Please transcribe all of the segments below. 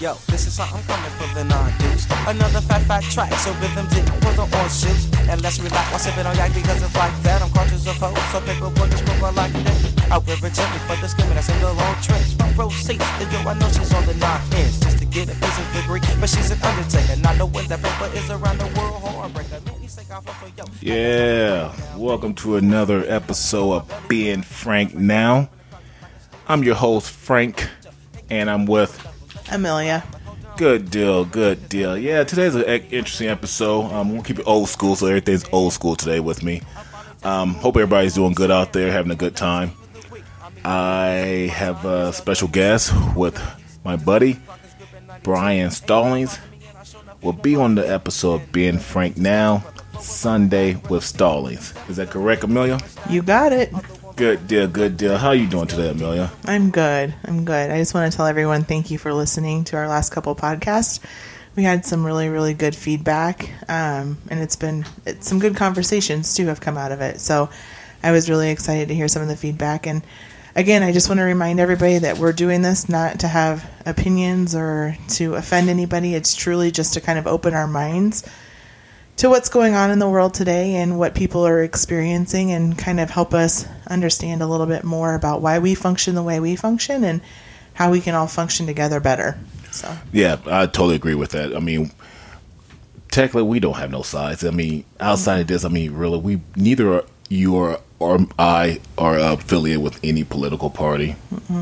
Yo, this is something coming for the non-deuce. Another fat, fat track, so rhythm didn't put on shoes. And let's relax while sipping on yak because it's like that. I'm conscious of hoes, so paper boy just on like that. Out with Virginia for the skimming, that's in the long trench. Front row seat, the yo, I know she's on the nine inch. Just to get a piece of degree, but she's an undertaker. Not knowing that paper is around the world, heartbreaker. Yeah, welcome to another episode of Being Frank Now. I'm your host, Frank, and I'm with Amelia. Good deal, good deal. Yeah, today's an interesting episode. Um, we'll keep it old school, so everything's old school today with me. Um, hope everybody's doing good out there, having a good time. I have a special guest with my buddy Brian Stallings. We'll be on the episode Being Frank Now Sunday with Stallings. Is that correct, Amelia? You got it. Good deal, good deal. How are you doing today, Amelia? I'm good. I'm good. I just want to tell everyone thank you for listening to our last couple podcasts. We had some really, really good feedback, um, and it's been it's some good conversations too have come out of it. So I was really excited to hear some of the feedback. And again, I just want to remind everybody that we're doing this not to have opinions or to offend anybody. It's truly just to kind of open our minds to what's going on in the world today and what people are experiencing and kind of help us understand a little bit more about why we function the way we function and how we can all function together better. So, Yeah, I totally agree with that. I mean, technically, we don't have no sides. I mean, outside of this, I mean, really, we neither are, you or or I are affiliated with any political party.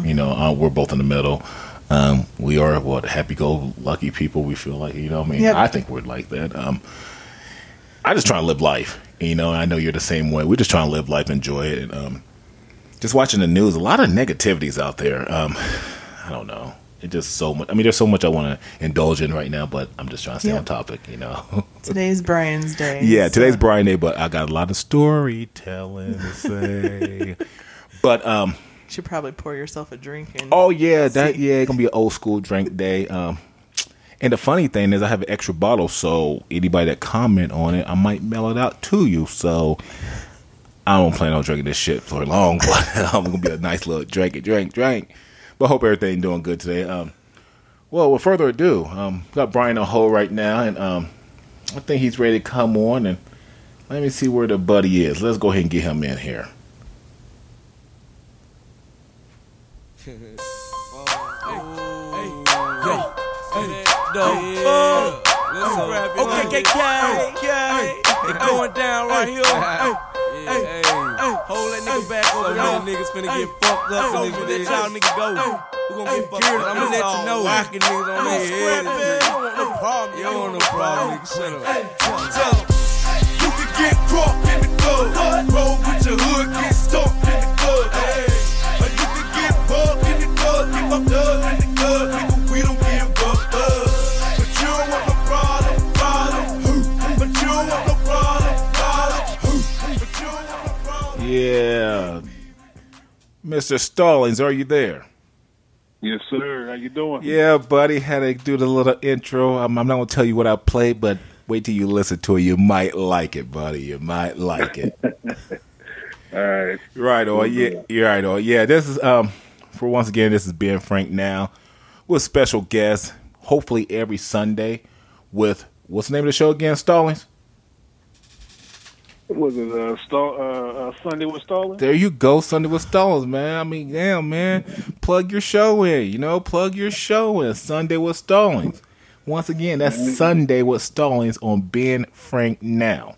You know, uh, we're both in the middle. Um, we are what happy-go-lucky people. We feel like you know. I mean, Yep. I think we're like that. Um, I just try to live life. You know, I know you're the same way. We're just trying to live life, enjoy it, and um, just watching the news. A lot of negativities out there. Um, I don't know. It just so much. I mean, there's so much I want to indulge in right now, but I'm just trying to stay Yeah. on topic. You know. today's Brian's day. yeah, today's So- Brian Day, but I got a lot of storytelling to say. but um, You should probably pour yourself a drink and oh yeah, that See. yeah, it's gonna be an old school drink day. Um, and the funny thing is, I have an extra bottle, so anybody that comment on it, I might mail it out to you. So I don't plan on drinking this shit for long, but I'm gonna be a nice little drink it, drink, drink. But hope everything doing good today. Um, well, with further ado, um, got Brian on hold right now, and um, I think he's ready to come on. And let me see where the buddy is. Let's go ahead and get him in here. Okay, okay, It going down right here. Hey, hey, hey. Hold that nigga back over there. So niggas finna get fucked up So niggas let y'all niggas go. We gon' get fucked up. I'm gonna let you know. Rockin' niggas on their head. You don't want no problem. You don't want no problem, nigga. Shut up. Tell. You can get caught in the club. Roll with your hood, get stomped Mr. Stallings, are you there? Yes, sir. How you doing? Yeah, buddy. Had to do the little intro. I'm, I'm not gonna tell you what I played, but wait till you listen to it. You might like it, buddy. You might like it. All right. right, or yeah, you're right, or yeah. This is um for once again. This is Ben Frank now with special guests. Hopefully every Sunday with what's the name of the show again? Stallings. Was it uh, Stall, uh, uh, Sunday with Stalin? There you go, Sunday with Stallings, man. I mean, damn, man. Plug your show in, you know, plug your show in. Sunday with Stallings. Once again, that's Sunday with Stallings on Ben Frank Now.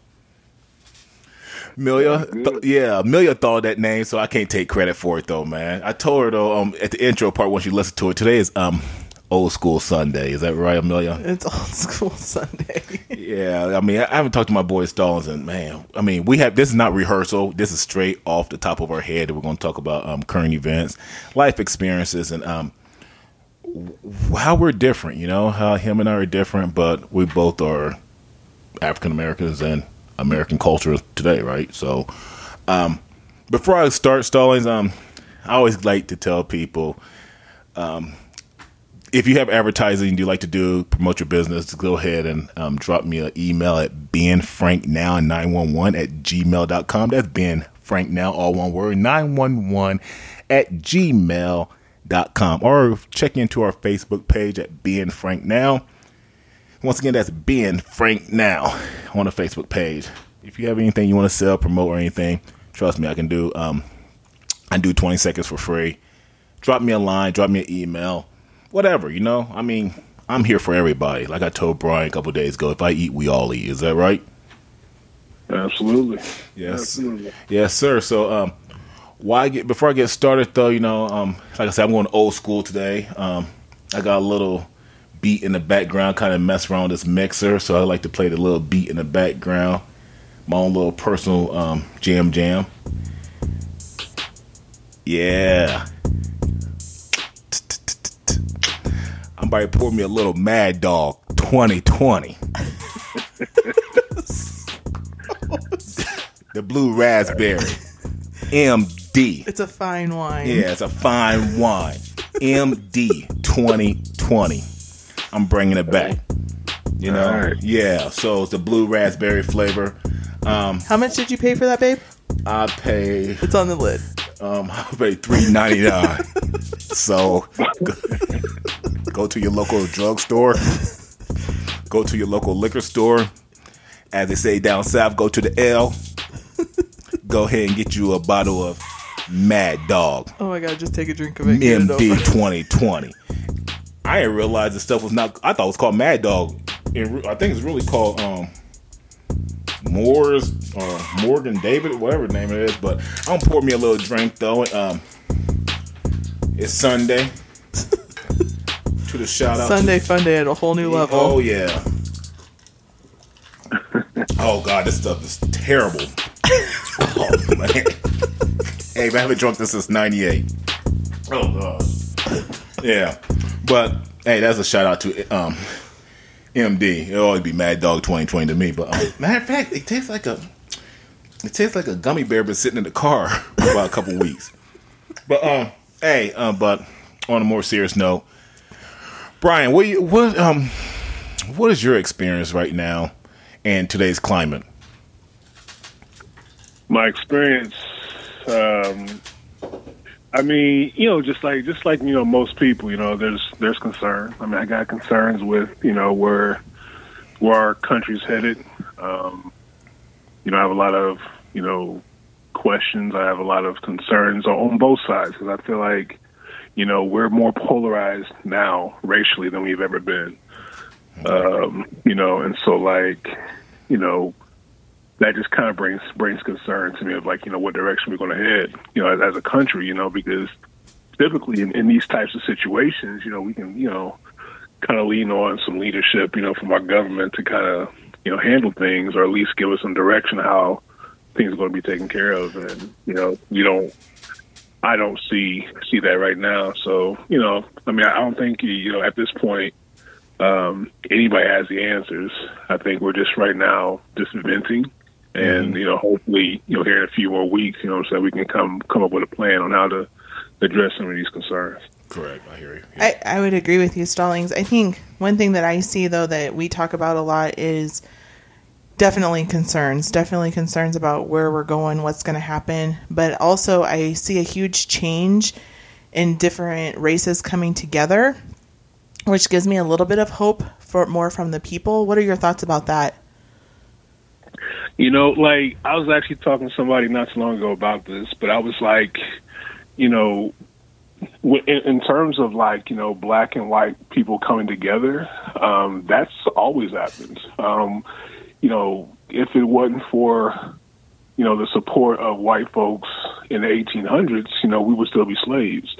Amelia, th- yeah, Amelia thought that name, so I can't take credit for it though, man. I told her though, um, at the intro part once you listen to it, today is um old school Sunday. Is that right, Amelia? It's old school Sunday. Yeah, I mean, I haven't talked to my boy Stallings, and man, I mean, we have this is not rehearsal. This is straight off the top of our head. We're going to talk about um, current events, life experiences, and um, how we're different. You know, how him and I are different, but we both are African Americans and American culture today, right? So, um, before I start Stallings, um, I always like to tell people if you have advertising you like to do promote your business go ahead and um, drop me an email at benfranknow911 at gmail.com that's Frank Now, all one word, 911 at gmail.com. Or check into our Facebook page at Being Frank Now. Once again, that's Being Frank Now on the Facebook page. If you have anything you want to sell, promote, or anything, trust me, I can do. Um, I do 20 seconds for free. Drop me a line, drop me an email, whatever, you know? I mean, I'm here for everybody. Like I told Brian a couple days ago, if I eat, we all eat. Is that right? Absolutely. Yes. Absolutely. Yes, sir. So, um, why get before I get started though? You know, um, like I said, I'm going old school today. Um, I got a little beat in the background, kind of mess around with this mixer, so I like to play the little beat in the background. My own little personal um, jam jam. Yeah. I'm about to pour me a little Mad Dog 2020. the blue raspberry. MD. It's a fine wine. Yeah, it's a fine wine. MD 2020. I'm bringing it back. You know? Right. Yeah, so it's the blue raspberry flavor. Um, How much did you pay for that, babe? I pay It's on the lid. um, I pay three ninety nine. so go, to your local drugstore. Go to your local liquor store. As they say down south, go to the L. Go ahead and get you a bottle of Mad Dog Oh my god, just take a drink of it. MD twenty twenty. I didn't realize the stuff was not. I thought it was called Mad Dog. It, I think it's really called um, Moore's or Morgan David, whatever the name it is. But I'm gonna pour me a little drink though. Um, it's Sunday. to the shout out. Sunday fun day at a whole new To, level. oh yeah. oh god, this stuff is terrible. oh man. Hey, man, I haven't drunk this since '98. Oh god. Yeah, but hey, that's a shout out to um, MD. It'll always be Mad Dog 2020 to me. But um, matter of fact, it tastes like a it tastes like a gummy bear been sitting in the car for about a couple weeks. But um, hey, um, but on a more serious note, Brian, what you, what um what is your experience right now in today's climate? my experience um i mean you know just like just like you know most people you know there's there's concern i mean i got concerns with you know where where our country's headed. Um you know i have a lot of you know questions. I have a lot of concerns on, both sides because i feel like you know we're more polarized now racially than we've ever been. Um you know and so like you know that just kind of brings brings concern to me of like you know what direction we're going to head you know as, as a country you know because typically in, in these types of situations you know we can you know kind of lean on some leadership you know from our government to kind of you know handle things or at least give us some direction how things are going to be taken care of and you know you don't I don't see see that right now so you know I mean I don't think you know at this point um, anybody has the answers. I think we're just right now just venting, and mm-hmm. you know, hopefully, you know, here in a few more weeks, you know, so we can come come up with a plan on how to address some of these concerns. Correct, I hear you. I, I would agree with you, Stallings. I think one thing that I see though that we talk about a lot is definitely concerns, definitely concerns about where we're going, what's going to happen, but also I see a huge change in different races coming together, which gives me a little bit of hope for more from the people. What are your thoughts about that? You know, like I was actually talking to somebody not too long ago about this, but I was like, you know, in, terms of like you know black and white people coming together, um, that's always happened. Um, you know, if it wasn't for you know the support of white folks in the 1800s, you know, we would still be slaves.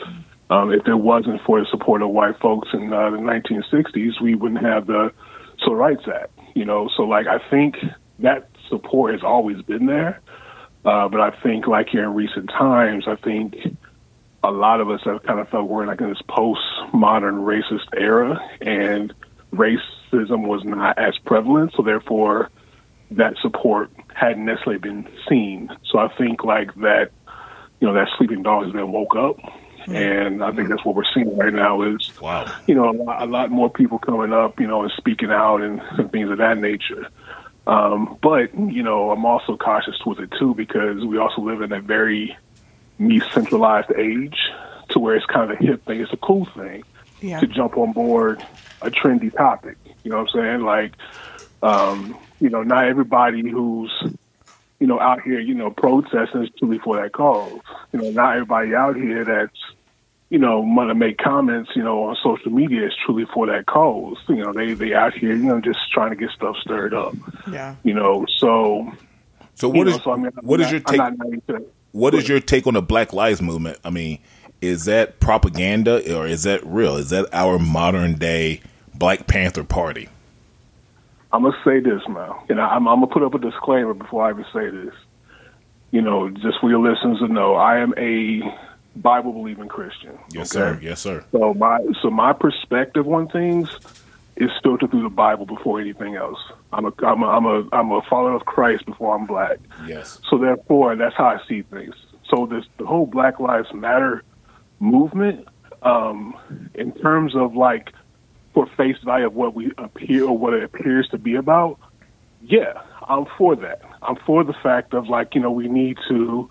Um, if it wasn't for the support of white folks in uh, the 1960s, we wouldn't have the Civil Rights Act. You know, so like I think that support has always been there. Uh, but I think, like here in recent times, I think a lot of us have kind of felt we're like in this post-modern racist era, and racism was not as prevalent, so therefore that support hadn't necessarily been seen. So I think like that, you know, that sleeping dog has been woke up, and I think that's what we're seeing right now is Wow. you know, a lot, a lot more people coming up, you know, and speaking out and, and things of that nature. Um, but you know, I'm also cautious with it too because we also live in a very me centralized age to where it's kind of a hip thing. It's a cool thing Yeah. to jump on board a trendy topic. You know what I'm saying? Like, um, you know, not everybody who's you know out here, you know, protesting is truly for that cause. You know, not everybody out here that's you know want to make comments, you know, on social media is truly for that cause. You know, they they out here, you know, just trying to get stuff stirred up. Yeah. You know, so So you what know, is so, I mean, I'm what is not- your take? not naive to that. What is your take on the Black Lives Movement? I mean, is that propaganda or is that real? Is that our modern day Black Panther Party? I'm gonna say this now, and I, I'm, I'm gonna put up a disclaimer before I even say this. You know, just for your listeners to know, I am a Bible believing Christian. Yes, okay? sir. Yes, sir. So my so my perspective on things is filtered through the Bible before anything else. I'm a I'm a I'm a I'm a follower of Christ before I'm black. Yes. So therefore, that's how I see things. So this the whole Black Lives Matter movement, um, in terms of like for face value of what we appear or what it appears to be about, yeah, I'm for that. I'm for the fact of like you know we need to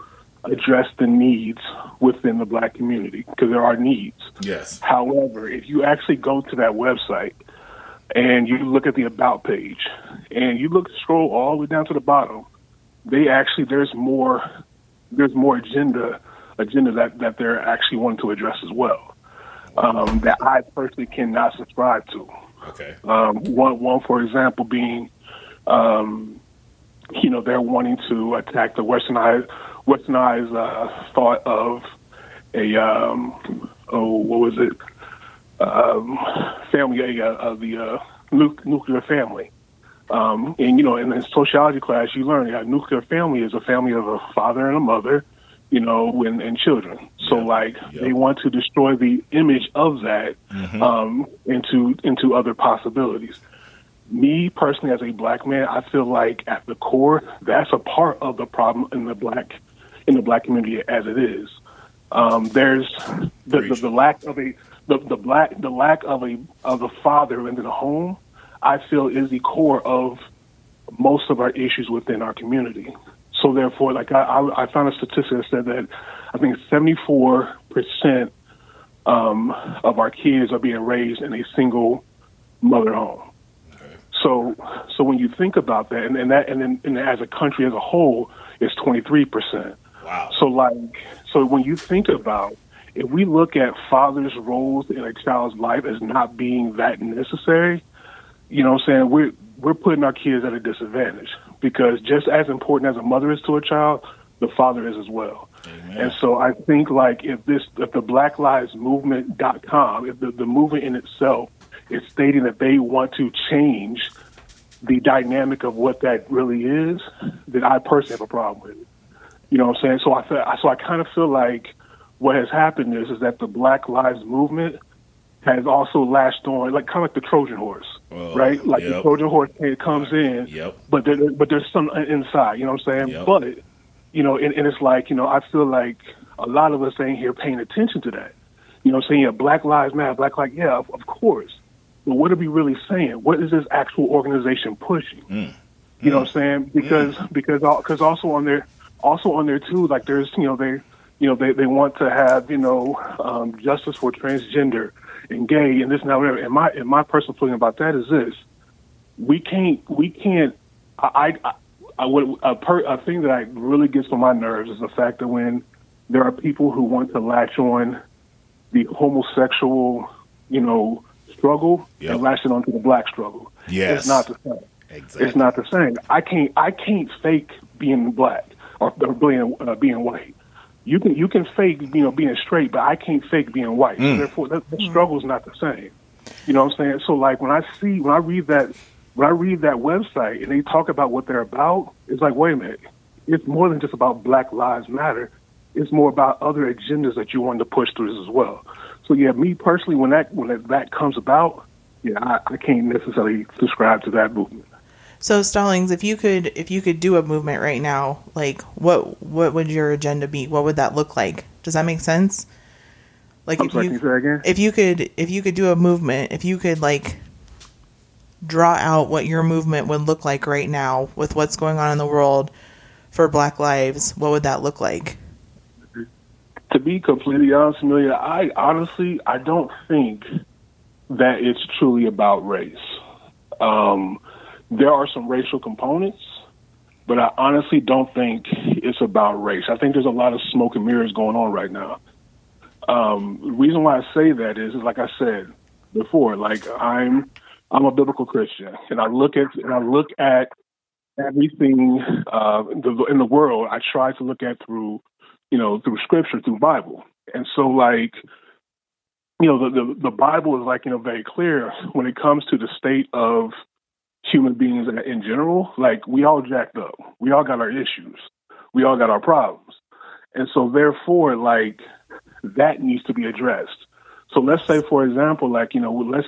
address the needs within the black community because there are needs. Yes. However, if you actually go to that website and you look at the about page and you look scroll all the way down to the bottom, they actually there's more there's more agenda agenda that, that they're actually wanting to address as well. Um, that I personally cannot subscribe to. Okay. Um, one one for example being um, you know, they're wanting to attack the westernized westernized uh, thought of a um, oh what was it um, family uh, of the uh, nu- nuclear family. Um, and you know, in the sociology class, you learn that a nuclear family is a family of a father and a mother, you know, and, and children. So, Yeah. like, Yeah. they want to destroy the image of that um, into into other possibilities. Me personally, as a black man, I feel like at the core, that's a part of the problem in the black in the black community as it is. Um, there's the, the, the lack of a the, the black the lack of a of a father in the home. I feel is the core of most of our issues within our community. So therefore, like I, I, I found a statistic that said that I think 74 percent um, of our kids are being raised in a single mother home. So, so when you think about that, and, and that, and then and as a country as a whole, it's 23 percent. Wow. So, like, so when you think about, if we look at fathers' roles in a child's life as not being that necessary, you know what I'm saying? We're we're putting our kids at a disadvantage because just as important as a mother is to a child, the father is as well. Amen. And so I think like if this if the Black Lives Movement.com, if the, the movement in itself is stating that they want to change the dynamic of what that really is, then I personally have a problem with it. You know what I'm saying? So I feel, so I kind of feel like what has happened is is that the Black Lives Movement has also lashed on, like kind of like the Trojan horse, Well, right? Like the. Trojan horse it comes in, Yep. but there, but there's some inside. You know what I'm saying? Yep. But you know, and, and it's like you know, I feel like a lot of us ain't here paying attention to that. You know, what I'm saying yeah, Black Lives Matter, Black like yeah, of, of course. But what are we really saying? What is this actual organization pushing? Mm. You know what I'm saying? Because because because also on there also on there too, like there's you know they you know they they want to have you know um, justice for transgender and gay and this and that whatever. And my and my personal feeling about that is this: we can't we can't I I, I would a, per, a thing that I really gets on my nerves is the fact that when there are people who want to latch on the homosexual you know struggle Yep. and latch it onto the black struggle. Yes. It's not the same. Exactly. It's not the same. I can't I can't fake being black or, or being uh, being white. You can you can fake you know being straight, but I can't fake being white. Mm. So therefore, the, the struggle's not the same. You know what I'm saying? So like when I see when I read that when I read that website and they talk about what they're about, it's like wait a minute, it's more than just about Black Lives Matter. It's more about other agendas that you want to push through this as well. So yeah, me personally, when that when that, that comes about, yeah, I, I can't necessarily subscribe to that movement. So Stallings, if you could if you could do a movement right now, like what what would your agenda be? What would that look like? Does that make sense? Like I'm if sorry, you can you say that again? if you could if you could do a movement, if you could like draw out what your movement would look like right now with what's going on in the world for Black lives, what would that look like? to be completely honest, Amelia, I honestly I don't think that it's truly about race. Um, there are some racial components, but I honestly don't think it's about race. I think there's a lot of smoke and mirrors going on right now. Um, the reason why I say that is, is like I said before, like I'm I'm a biblical Christian, and I look at and I look at everything uh, in the, in the world. I try to look at through you know, through scripture, through Bible. And so like, you know, the, the, the Bible is like, you know, very clear when it comes to the state of human beings in, general. Like we all jacked up. We all got our issues. We all got our problems. And so therefore, like that needs to be addressed. So let's say, for example, like, you know, let's,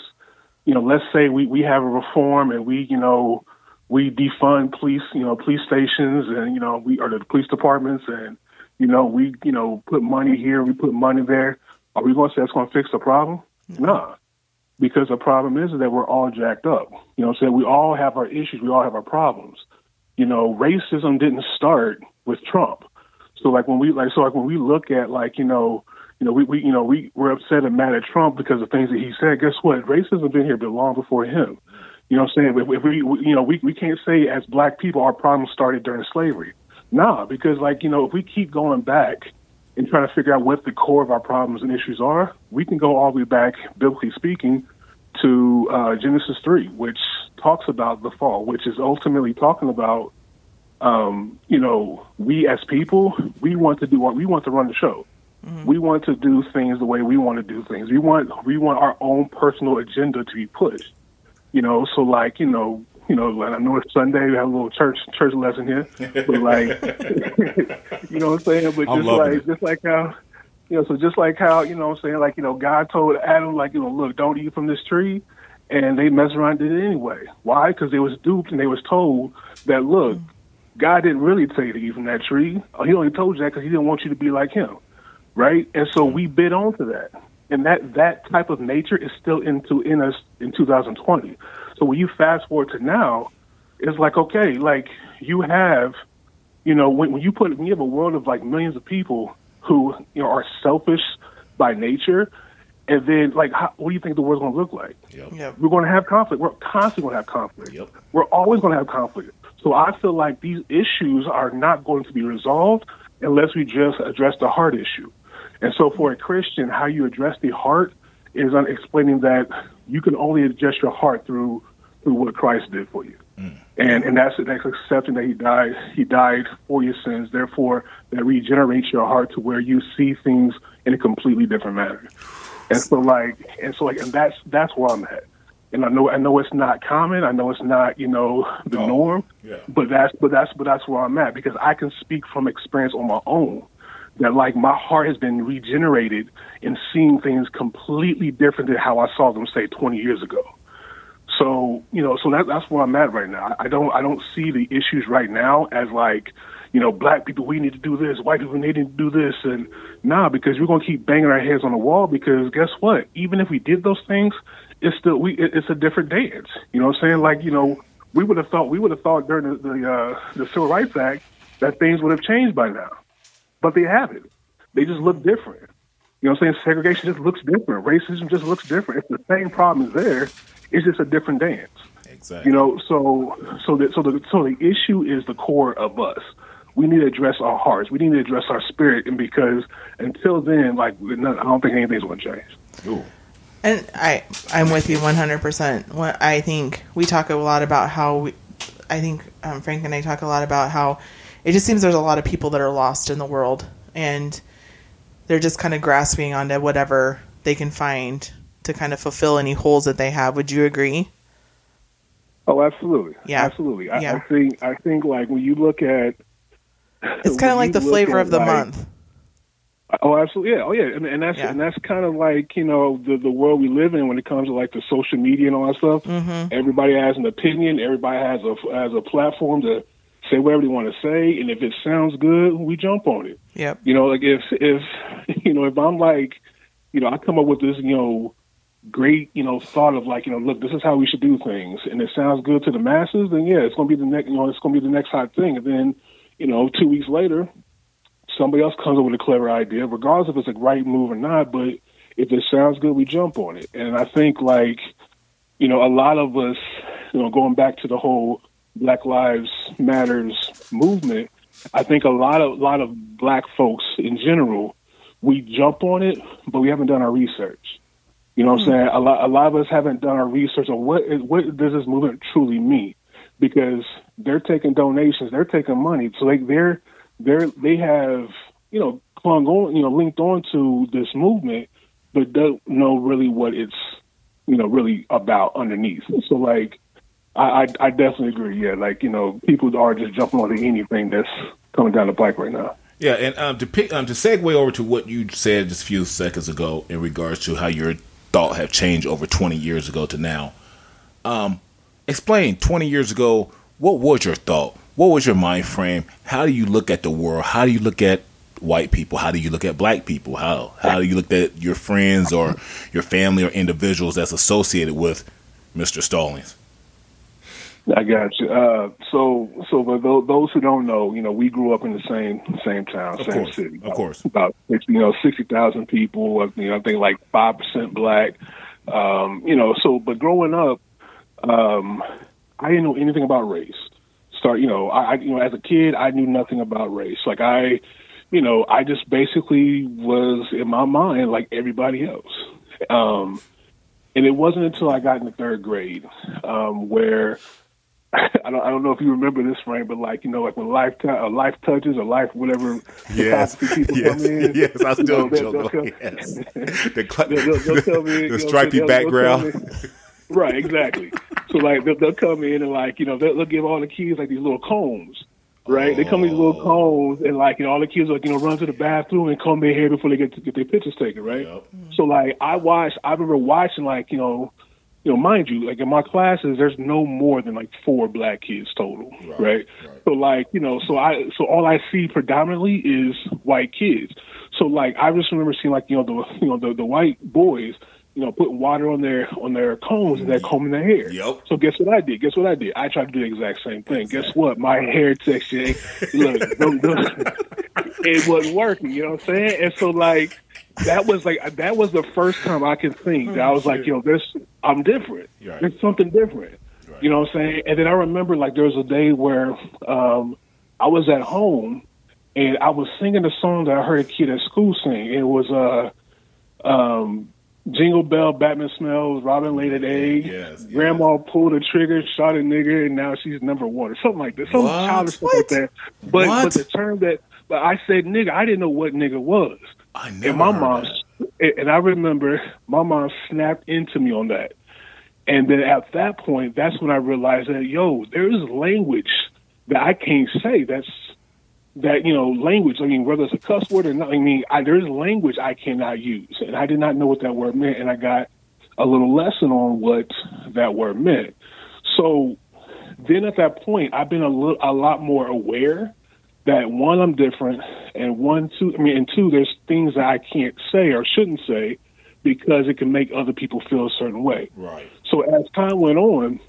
you know, let's say we, we have a reform and we, you know, we defund police, you know, police stations and, you know, we are the police departments and, you know, we, you know, put money here, we put money there. Are we going to say that's going to fix the problem? No. Nah. Because the problem is that we're all jacked up. You know saying? We all have our issues. We all have our problems. You know, racism didn't start with Trump. So like when we like so like when we look at like, you know, you know, we, we you know, we we're upset and mad at Trump because of things that he said. Guess what? Racism been here long before him. You know what I'm saying? If, if we, we you know, we, we can't say as black people our problems started during slavery. Nah, because like you know, if we keep going back and trying to figure out what the core of our problems and issues are, we can go all the way back, biblically speaking, to uh, Genesis three, which talks about the fall, which is ultimately talking about, um, you know, we as people, we want to do what we want to run the show. Mm-hmm. We want to do things the way we want to do things. We want we want our own personal agenda to be pushed. You know, so like you know, you know, I know it's Sunday. We have a little church church lesson here, but like, you know what I'm saying? But just like, it. just like how, you know, so just like how, you know what I'm saying? Like, you know, God told Adam, like, you know, look, don't eat from this tree, and they messed around and did it anyway. Why? Because they was duped and they was told that, look, mm. God didn't really tell you to eat from that tree. Uh, he only told you that because he didn't want you to be like him, right? And so we mm. bit onto that, and that that type of nature is still into in us in 2020. So when you fast forward to now, it's like okay, like you have, you know, when, when you put when you have a world of like millions of people who you know are selfish by nature, and then like how, what do you think the world's going to look like? Yep. Yep. We're going to have conflict. We're constantly going to have conflict. Yep. We're always going to have conflict. So I feel like these issues are not going to be resolved unless we just address the heart issue. And so for a Christian, how you address the heart is on explaining that you can only adjust your heart through through what Christ did for you. Mm. And and that's that's accepting that he died he died for your sins. Therefore, that regenerates your heart to where you see things in a completely different manner. And so like and so like and that's that's where I'm at. And I know I know it's not common. I know it's not you know the oh, norm. Yeah. But that's but that's but that's where I'm at because I can speak from experience on my own that like my heart has been regenerated in seeing things completely different than how I saw them say 20 years ago. So you know, so that, that's where I'm at right now. I don't I don't see the issues right now as like you know black people we need to do this, white people need to do this, and nah, because we're gonna keep banging our heads on the wall. Because guess what? Even if we did those things, it's still we it's a different dance. You know what I'm saying? Like you know, we would have thought we would have thought during the the, uh, the Civil Rights Act that things would have changed by now, but they haven't. They just look different. You know what I'm saying? Segregation just looks different. Racism just looks different. It's the same problem is there. It's just a different dance. Exactly. You know, so so that so the so the issue is the core of us. We need to address our hearts. We need to address our spirit, and because until then, like I don't think anything's going to change. Ooh. And I, I'm with you 100%. What I think we talk a lot about how we, I think um, Frank and I talk a lot about how it just seems there's a lot of people that are lost in the world, and they're just kind of grasping onto whatever they can find to kind of fulfill any holes that they have. Would you agree? Oh, absolutely. Yeah. absolutely. I, Yeah. I think I think like when you look at It's kind of like the flavor of the like- month. Oh, absolutely. Yeah. Oh, yeah. And, and that's Yeah. and that's kind of like you know the the world we live in when it comes to like the social media and all that stuff. Mm-hmm. Everybody has an opinion. Everybody has a has a platform to say whatever they want to say, and if it sounds good, we jump on it. Yep. You know, like if if you know if I'm like, you know, I come up with this, you know, great, you know, thought of like, you know, look, this is how we should do things, and it sounds good to the masses, then yeah, it's going to be the next, you know, it's going to be the next hot thing. And then, you know, two weeks later, somebody else comes up with a clever idea, regardless if it's a right move or not. But if it sounds good, we jump on it. And I think like, you know, a lot of us, you know, going back to the whole Black Lives Matters movement, I think a lot of a lot of black folks in general, we jump on it, but we haven't done our research. You know what I'm saying? A lot, a lot of us haven't done our research on what is, what does this movement truly mean, because they're taking donations, they're taking money, so like they're they're they have you know clung on, you know, linked on to this movement, but don't know really what it's you know really about underneath. So like, I I, I definitely agree. Yeah, like you know, people are just jumping onto anything that's coming down the pike right now. Yeah, and um, to pick, um, to segue over to what you said just a few seconds ago in regards to how your thought have changed over 20 years ago to now. Um, explain 20 years ago, what was your thought? What was your mind frame? How do you look at the world? How do you look at white people? How do you look at black people? How how do you look at your friends or your family or individuals that's associated with Mr. Stallings? I got you. Uh, so, so for tho- those who don't know, you know, we grew up in the same same town, Of same course, city. of About- course. about you know sixty thousand people. uh, You know, I think like five percent black. Um, you know, so but growing up, um, I didn't know anything about race. Start, you know, I, I you know as a kid I knew nothing about race. Like I, you know, I just basically was in my mind like everybody else. Um, and it wasn't until I got in the third grade um, where I don't I don't know if you remember this frame, but like you know, like when life t- uh, life touches or life whatever Yes, people yes, come in. yes, I you still know, they'll- joke. they'll come- Yes. The, cl- they'll- they'll- they'll me, the stripy they'll- they'll background. right, exactly. So like they'll, they'll come in and like you know they'll, they'll give all the kids like these little combs. Right, they come in these Oh. little combs, and like you know, all the kids like you know run to the bathroom and comb their hair before they get to get their pictures taken. Right, Yep. so like I watched, I remember watching like you know, you know, mind you, like in my classes, there's no more than like four black kids total, Right, right? right. So like you know, so I so all I see predominantly is white kids. So like I just remember seeing like you know the you know the the white boys, you know, putting water on their on their combs and they're mm-hmm. combing their hair. Yep. So guess what I did? Guess what I did? I tried to do the exact same thing. Guess what? My hair texture, look, don't- don't- it wasn't working. You know what I'm saying? And so like that was like that was the first time I could think that I was like, know, this I'm different. Right. There's something different. Right. You know what I'm saying? And then I remember like there was a day where um I was at home and I was singing a song that I heard a kid at school sing. It was uh um Jingle Bell, Batman Smells, Robin laid an egg. Yes, yes. Grandma pulled a trigger, shot a nigga, and now she's number one, or something like that. Some childish stuff like that. But What? but the term that but I said nigga, I didn't know what nigga was. I never And my mom, that. and I remember my mom snapped into me on that. And then at that point, that's when I realized that yo, there is language that I can't say. That's that you know language. I mean, whether it's a cuss word or not. I mean, I, there is language I cannot use, and I did not know what that word meant. And I got a little lesson on what that word meant. So then at that point, I've been a little, a lot more aware that one, I'm different, and one, two, I mean, and two, there's things that I can't say or shouldn't say because it can make other people feel a certain way. Right. So as time went on,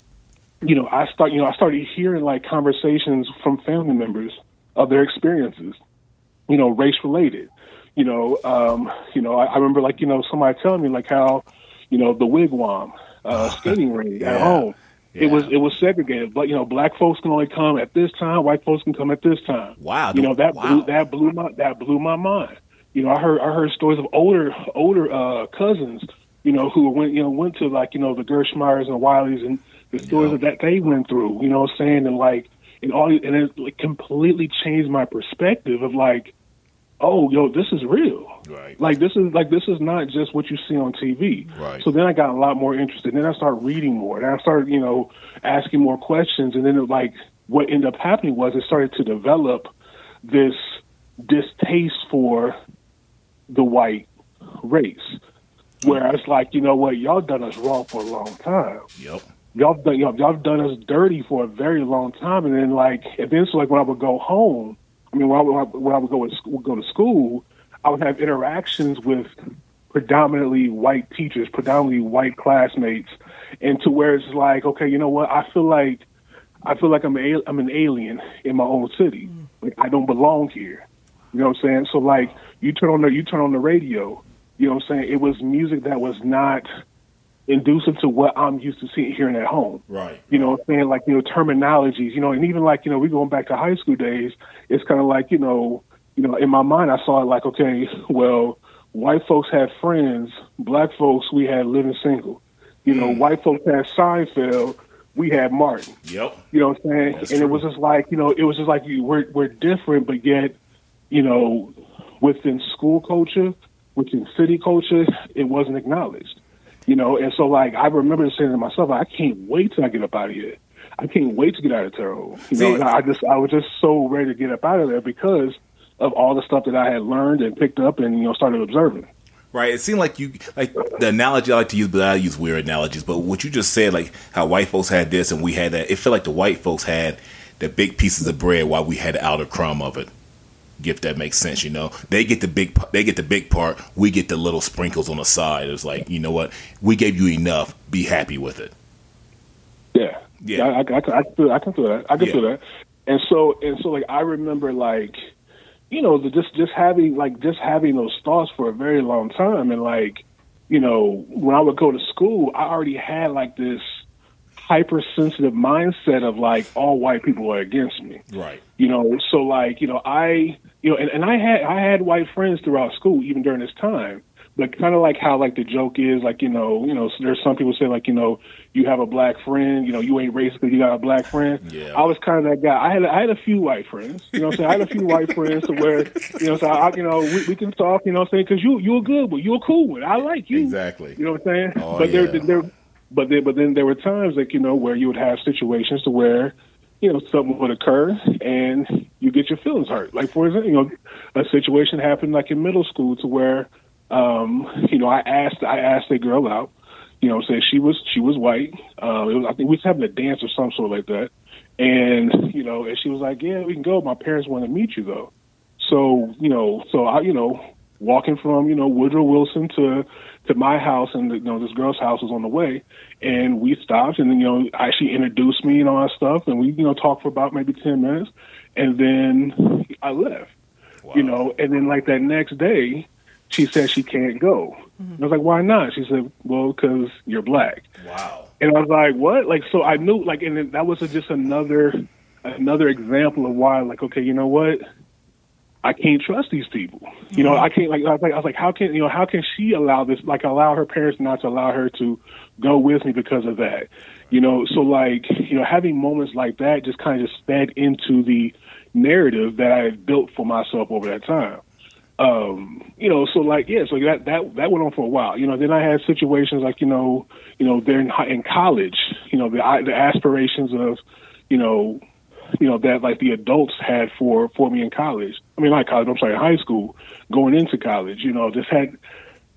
you know, I start, you know, I started hearing like conversations from family members of their experiences, you know, race related. You know, um, you know, I, I remember like, you know, somebody telling me like how, you know, the wigwam, uh, skating ring Yeah. at home. Yeah. It was it was segregated, but you know, black folks can only come at this time, white folks can come at this time. Wow, You know that wow. blew, that blew my that blew my mind. You know, I heard I heard stories of older older uh, cousins, you know, who went you know went to like you know the Gerstmeyers and Wileys and the stories Yeah. that they went through. You know, what I'm saying and like and all and it like, completely changed my perspective of like, oh, yo, this is real. Right. Like this is like this is not just what you see on TV. Right. So then I got a lot more interested. Then I started reading more. Then I started, you know, asking more questions. And then it, like what ended up happening was it started to develop this distaste for the white race. Where it's like, you know what, y'all done us wrong for a long time. Yep. Y'all done y'all, y'all done us dirty for a very long time. And then like and then so like when I would go home, I mean when I would when I would go to school, go to school, I would have interactions with predominantly white teachers, predominantly white classmates, and to where it's like, okay, you know what? I feel like I feel like I'm a, I'm an alien in my own city. Mm. Like I don't belong here. You know what I'm saying? So like you turn on the you turn on the radio. You know what I'm saying? It was music that was not inducive to what I'm used to seeing hearing at home. Right. You know what I'm saying? Like, you know, terminologies, you know, and even like, you know, we going back to high school days, it's kind of like, you know, you know, in my mind, I saw it like, okay, well, white folks had friends, black folks, we had living single. You know, mm. white folks had Seinfeld, we had Martin. Yep. You know what I'm saying? That's and it was just like, you know, it was just like you we're we're different, but yet, you know, within school culture, within city culture, it wasn't acknowledged. You know, and so like I remember saying to myself, I can't wait till I get up out of here. I can't wait to get out of Terre Haute. You know, See- I just I was just so ready to get up out of there because of all the stuff that I had learned and picked up and you know started observing. Right. It seemed like you like the analogy I like to use, but I use weird analogies. But what you just said, like how white folks had this and we had that, it felt like the white folks had the big pieces of bread while we had the outer crumb of it. If that makes sense, you know, they get the big, they get the big part. We get the little sprinkles on the side. It's like, you know what, we gave you enough. Be happy with it. Yeah, Yeah. I, I, I, can- I can feel, I can feel that. I can Yeah. feel that. And so, and so, like I remember, like you know, the, just just having like just having those thoughts for a very long time, and like you know, when I would go to school, I already had like this hypersensitive mindset of like all white people are against me Right. you know so like you know i you know and, and i had i had white friends throughout school even during this time but kind of like how like the joke is like you know you know there's some people say like you know you have a black friend you know you ain't racist because you got a black friend Yeah. i was kind of that guy i had i had a few white friends you know what i'm saying i had a few white friends to where you know so I, you know we, we can talk you know what i'm saying because you you're good but you're cool with i like you Exactly. you know what i'm saying Oh, but there yeah. there but then but then there were times like you know where you would have situations to where you know, something would occur and you get your feelings hurt. Like for example, you know, a situation happened like in middle school to where, um, you know, I asked I asked a girl out, you know, say she was she was white. It was, I think we was having a dance or some sort like that, and you know, and she was like, yeah, we can go. My parents want to meet you though. So you know, so I you know, walking from you know Woodrow Wilson to to my house and you know this girl's house was on the way, and we stopped and you know I- she introduced me and all that stuff, and we you know talked for about maybe ten minutes, and then I left. You know, and then like that next day, she said she can't go. Mm-hmm. And I was like, why not? She said, well, because you're black. Wow. And I was like, what? Like, so I knew, like, and then that was just another, another example of why, like, okay, you know what? I can't trust these people. You know, I can't, like, I was like, I was like, how can, you know, how can she allow this, like, allow her parents not to allow her to go with me because of that? You know, so like, you know, having moments like that just kind of just fed into the narrative that I had built for myself over that time um, you know, so like, yeah, so that, that, that went on for a while, you know, then I had situations like, you know, you know, they're in, in college, you know, the, the aspirations of, you know, you know, that like the adults had for, for me in college. I mean, not college, I'm sorry, high school, going into college, you know, just had,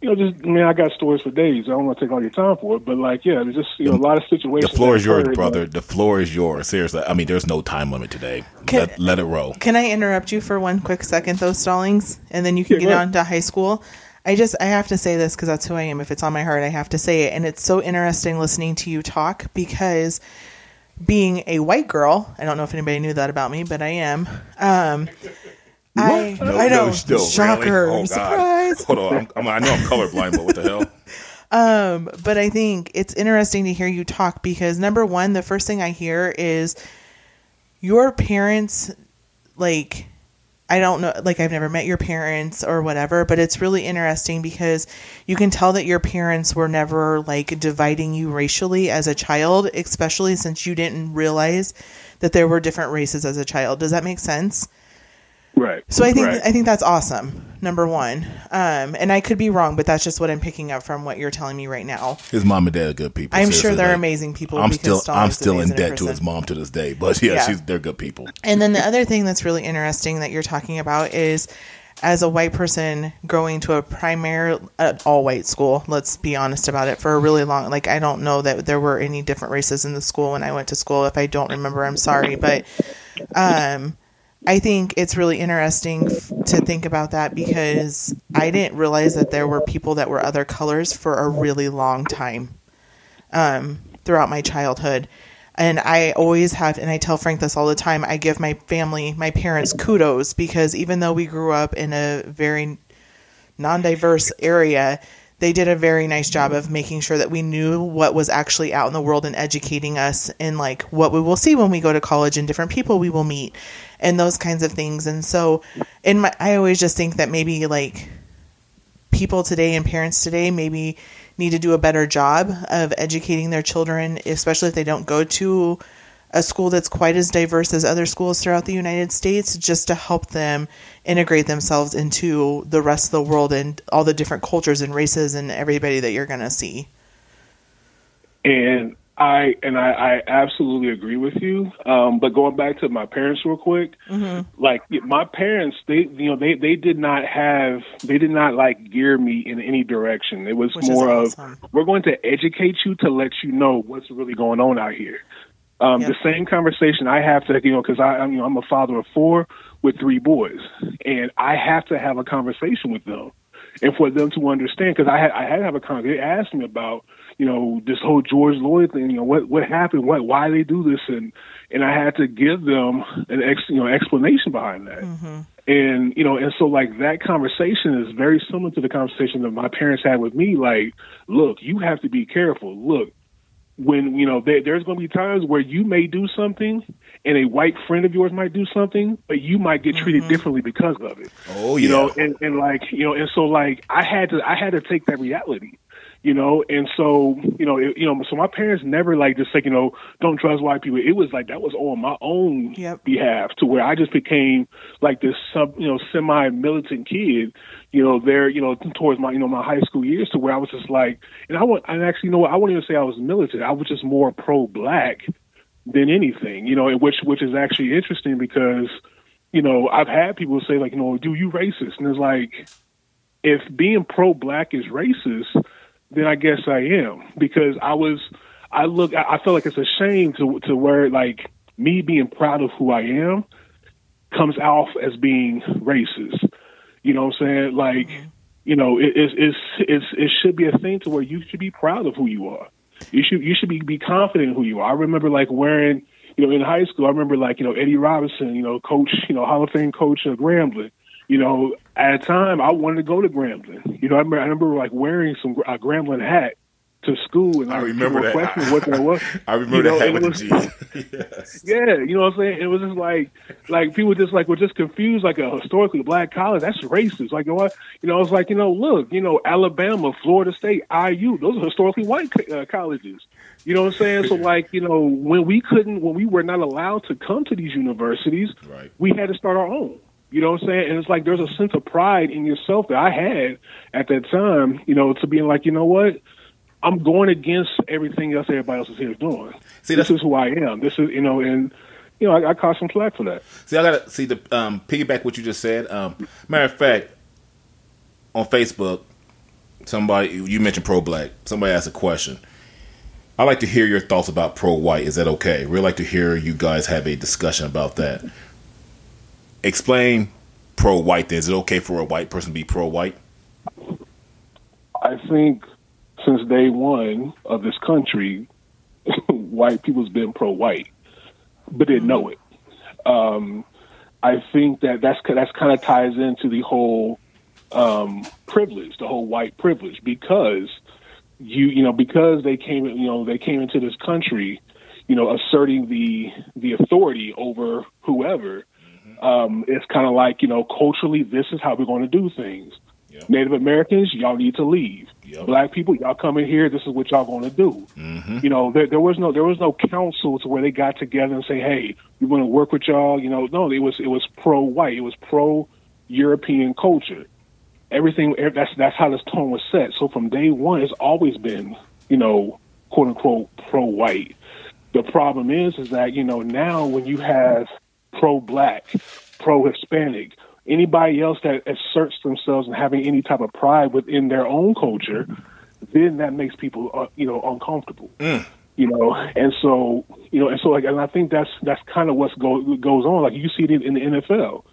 you know, just, I mean, I got stories for days. I don't want to take all your time for it, but like, yeah, there's just, you know, a lot of situations. The floor is yours, occurred, brother. The floor is yours. Seriously. I mean, there's no time limit today. Can- let, let it roll. Can I interrupt you for one quick second, though, Stallings, and then you can Yeah, get on to high school? I just I have to say this because that's who I am. If it's on my heart, I have to say it, and it's so interesting listening to you talk because being a white girl, I don't know if anybody knew that about me, but I am. Um, I No, I know, no, still, shocker, really? Oh, God. surprise. Hold on. I'm, I'm, I know I'm colorblind, but what the hell? Um, but I think it's interesting to hear you talk because number one, the first thing I hear is your parents, like, I don't know, like, I've never met your parents or whatever, but it's really interesting because you can tell that your parents were never like dividing you racially as a child, especially since you didn't realize that there were different races as a child. Does that make sense? Right. So I think right. I think that's awesome. Number one, um, and I could be wrong, but that's just what I'm picking up from what you're telling me right now. His mom and dad are good people. I'm sure they're like, amazing people. I'm because still I'm still in amazing debt to his mom to this day, but yeah, Yeah. she's they're good people. And then the other thing that's really interesting that you're talking about is as a white person going to a primary uh, all white school, let's be honest about it, for a really long like I don't know that there were any different races in the school when I went to school. If I don't remember, I'm sorry, but um I think it's really interesting f- to think about that because I didn't realize that there were people that were other colors for a really long time um, throughout my childhood. And I always have, and I tell Frank this all the time, I give my family, my parents kudos because even though we grew up in a very non diverse area, they did a very nice job of making sure that we knew what was actually out in the world and educating us in like what we will see when we go to college and different people we will meet and those kinds of things. And so, in my, I always just think that maybe like people today and parents today maybe need to do a better job of educating their children, especially if they don't go to a school that's quite as diverse as other schools throughout the United States, just to help them integrate themselves into the rest of the world and all the different cultures and races and everybody that you're going to see. And I and I, I absolutely agree with you. Um, but going back to my parents real quick, like my parents, they you know they they did not have they did not like gear me in any direction. It was Which more awesome. of we're going to educate you to let you know what's really going on out here. Um, Yep. The same conversation I have to, you know, because I, I'm, you know, I'm a father of four with three boys, and I have to have a conversation with them, and for them to understand, because I had, I had to have a conversation. They asked me about, you know, this whole George Floyd thing, you know, what, what happened, what, why they do this, and, and I had to give them an ex, you know, explanation behind that. And you know, and so like that conversation is very similar to the conversation that my parents had with me. Like, look, you have to be careful. Look, when you know there, there's going to be times where you may do something and a white friend of yours might do something but you might get treated mm-hmm. differently because of it. Oh yeah. you know and, and like you know and so like i had to i had to take that reality you know and so you know it, you know so my parents never like just like you know don't trust white people it was like that was on my own Yep. behalf to where i just became like this sub you know semi militant kid you know there you know towards my you know my high school years to where i was just like and i want and actually you know what i wouldn't even say i was militant i was just more pro black than anything you know and which which is actually interesting because you know i've had people say like you know do you racist and it's like if being pro black is racist, then I guess I am because I was I look I I feel like it's a shame to to where like me being proud of who I am comes off as being racist. You know what I'm saying? Like, mm-hmm. you know, it, it's it's it's it should be a thing to where you should be proud of who you are. You should you should be be confident in who you are. I remember like wearing you know in high school. I remember like you know Eddie Robinson, you know coach, you know Hall of Fame coach of Grambling. You know, at a time I wanted to go to Grambling. You know, I remember, I remember like wearing some a Grambling hat to school, and I like, remember that. questioning what that was. I remember you know, that and with it the was- yes. yeah, you know what I'm saying? It was just like, like people just like were just confused, like a historically black college. That's racist. Like, you know what? You know, it's like, you know, look, you know, Alabama, Florida State, IU, those are historically white uh, colleges. You know what I'm saying? So, like, you know, when we couldn't, when we were not allowed to come to these universities, Right. we had to start our own. You know what I'm saying? And it's like there's a sense of pride in yourself that I had at that time. You know, to being like, you know what? I'm going against everything else everybody else is here doing. See, this is who I am. This is, you know, and you know, I, I caught some slack for that. See, I gotta see the um, piggyback what you just said. Um, matter of fact, on Facebook, somebody you mentioned pro black. Somebody asked a question. I like to hear your thoughts about pro white. Is that okay? We'd like to hear you guys have a discussion about that. Explain pro white. Is it okay for a white person to be pro white? I think since day one of this country, white people's been pro-white, but didn't know it. Um, I think that that's that's kind of ties into the whole um, privilege, the whole white privilege, because you you know because they came you know they came into this country, you know, asserting the the authority over whoever. Um, it's kind of like you know culturally, this is how we're going to do things. Yep. Native Americans, y'all need to leave. Yep. Black people, y'all come in here. This is what y'all going to do. You know, there, there was no there was no council to where they got together and say, "Hey, we want to work with y'all." You know, no, it was it was pro white. It was pro European culture. Everything that's that's how this tone was set. So from day one, it's always been you know quote unquote pro white. The problem is is that you know now when you have pro black, pro Hispanic, anybody else that asserts themselves and having any type of pride within their own culture, then that makes people uh, you know uncomfortable. You know, and so You know, and so like, and I think that's that's kind of what's go, goes on. Like you see it in, in the NFL.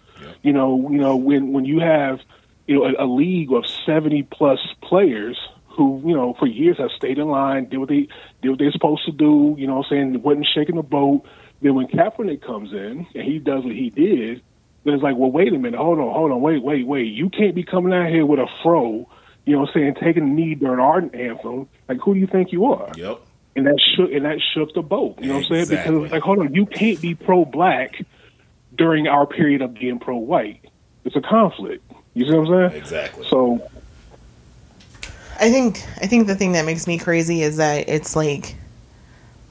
You know, you know when when you have you know a, a league of seventy plus players who you know for years have stayed in line, did what they did what they're supposed to do. You know, what I'm saying wasn't shaking the boat. Then when Kaepernick comes in and he does what he did, then it's like, well, wait a minute, hold on, hold on, wait, wait, wait. You can't be coming out here with a fro, you know, what I'm saying taking a knee during our anthem. Like, who do you think you are? Yep. and that shook and that shook the boat. You know what I'm saying? Exactly. Because like, hold on, you can't be pro black during our period of being pro white. It's a conflict. You see what I'm saying? Exactly. So I think I think the thing that makes me crazy is that it's like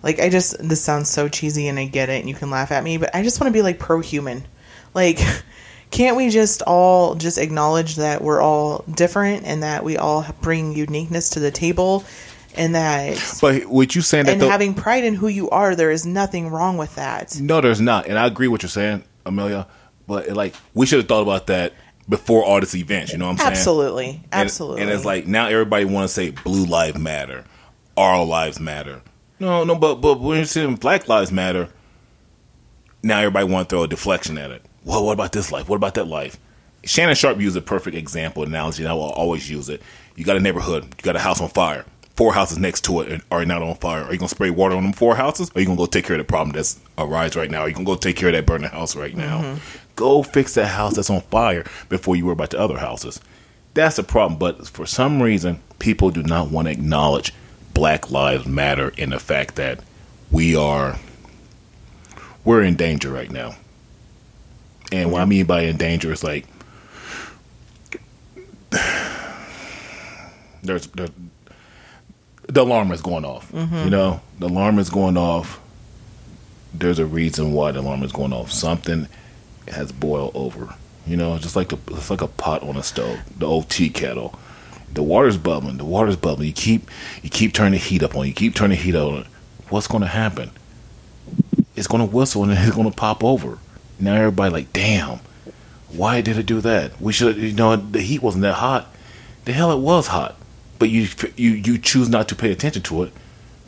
like I just this sounds so cheesy and I get it and you can laugh at me, but I just want to be like pro human. Like can't we just all just acknowledge that we're all different and that we all bring uniqueness to the table and that But what you saying that and the, having pride in who you are, there is nothing wrong with that. no, there's not, and I agree with what you're saying, Amelia. But like, we should have thought about that before all this events. You know what I'm saying? Absolutely. And- Absolutely. And, it's like now everybody want to say blue lives matter, our lives matter. No, no, but but when you're saying Black Lives Matter, now everybody want to throw a deflection at it. Well, what about this life? What about that life? Shannon Sharpe used a perfect example analogy, and I will always use it. You got a neighborhood, you got a house on fire. Four houses next to it are not on fire. Are you gonna spray water on them four houses? Or are you gonna go take care of the problem that's arise right now? Are you gonna go take care of that burning house right now? Mm-hmm. Go fix that house that's on fire before you worry about the other houses. That's the problem. But for some reason, people do not want to acknowledge Black Lives Matter in the fact that we are we're in danger right now. And what I mean by in danger is like there's, there's the alarm is going off. Mm-hmm. You know, the alarm is going off. There's a reason why the alarm is going off. Something has boiled over. You know, just like a it's like a pot on a stove, the old tea kettle. The water's bubbling. The water's bubbling. You keep you keep turning the heat up on. You keep turning the heat on. it. What's going to happen? It's going to whistle and it's going to pop over. Now everybody like, damn, why did it do that? We should, you know, the heat wasn't that hot. The hell, it was hot, but you you you choose not to pay attention to it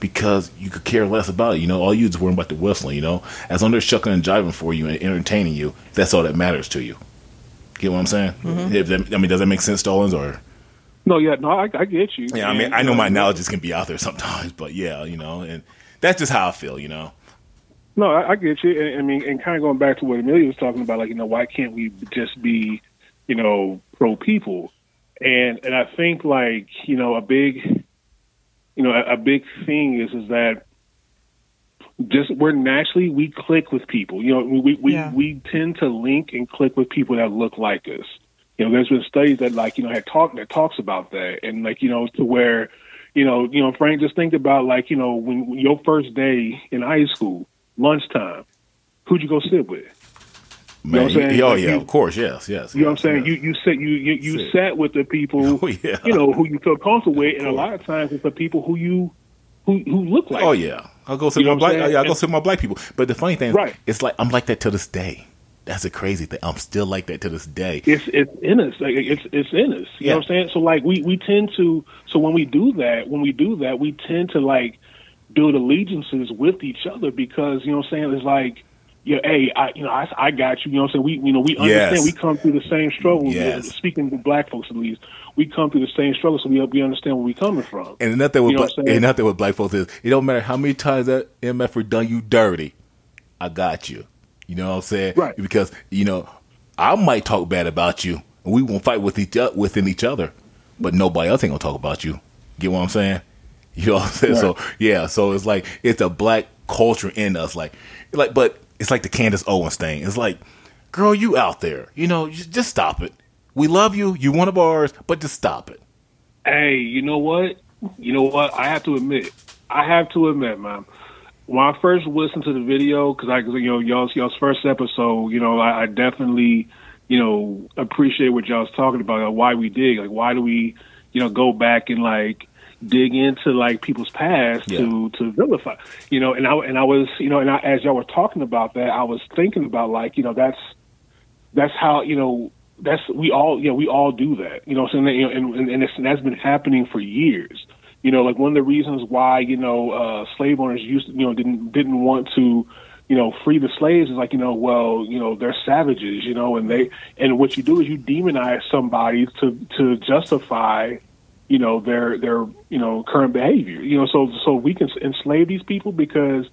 because you could care less about it. You know, all you is worrying about the whistling. You know, as long as they're shucking and jiving for you and entertaining you, that's all that matters to you. Get what I'm saying? Mm-hmm. If that, I mean, does that make sense, Stallings? Or no, yeah, no, I, I get you. yeah, I mean, I know you my um, analogies can be out there sometimes, but yeah, you know, and that's just how I feel. You know, No, I, I get you. And, I mean, and kind of going back to what Amelia was talking about, like you know, why can't we just be, you know, pro people? And and I think like you know a big, you know, a, a big thing is is that just we're naturally we click with people. You know, we we Yeah. we tend to link and click with people that look like us. You know, there's been studies that like you know had talk that talks about that, and like you know to where, you know, you know, Frank, just think about like you know when, when your first day in high school, lunchtime, who'd you go sit with? man. what I'm saying? oh Like, yeah, you- of course, yes, yes. You know what I'm saying? yes. You you sit you you, you Sit. sat with the people, Oh, yeah. you know, who you feel comfortable with, and a lot of times it's the people who you who who look like. Oh yeah, I'll go see You know my black. Yeah, I'll go see my black people. But the funny thing, is, Right. it's like I'm like that to this day. That's a crazy thing. I'm still like that to this day. it's it's in us. Like it's it's in us. You Yeah. know what I'm saying? So like we we tend to so when we do that, when we do that, we tend to like build allegiances with each other because you know what I'm saying? It's like yeah, hey, I you know I, I got you. You know what I'm saying? We you know we understand Yes. we come through the same struggles. Yes. Speaking to black folks at least, we come through the same struggles, so we we understand where we coming from. And nothing with You know black, and nothing with black folks is it don't matter how many times that MF done you dirty. I got you. You know what I'm saying? Right. Because you know I might talk bad about you, and we won't fight with each o- within each other, but nobody else ain't gonna talk about you. Get what I'm saying? You know what I'm saying? So yeah, so it's like it's a black culture in us, like like, but it's like the Candace Owens thing. It's like, girl, you out there, you know, just, just stop it. We love you. You one of ours, but just stop it. Hey, you know what? You know what? I have to admit, I have to admit, man. When I first listened to the video, because I, you know, y'all's y'all's first episode, you know, I, I definitely, you know, appreciate what y'all was talking about, like why we dig, like why do we, you know, go back and like dig into like people's past to to vilify, you know, and I and I was, you know, and I, as y'all were talking about that, I was thinking about like, you know, that's that's how you know that's we all you know we all do that you know what I'm saying You know, and and, and, it's, and that's been happening for years You know, like one of the reasons why you know uh, slave owners used to, you know didn't didn't want to you know free the slaves is like you know well you know they're savages you know and they and what you do is you demonize somebody to to justify you know their their you know current behavior you know so so we can enslave these people because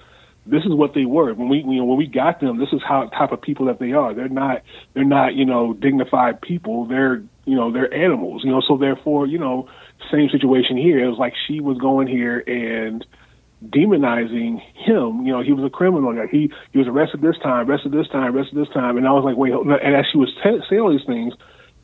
this is what they were when we you know when we got them this is how type of people that they are they're not they're not you know dignified people they're you know they're animals you know so therefore you know same situation here. It was like she was going here and demonizing him. You know he was a criminal. Like he he was arrested this time arrested this time arrested this time. And i was like wait and as she was t- saying all these things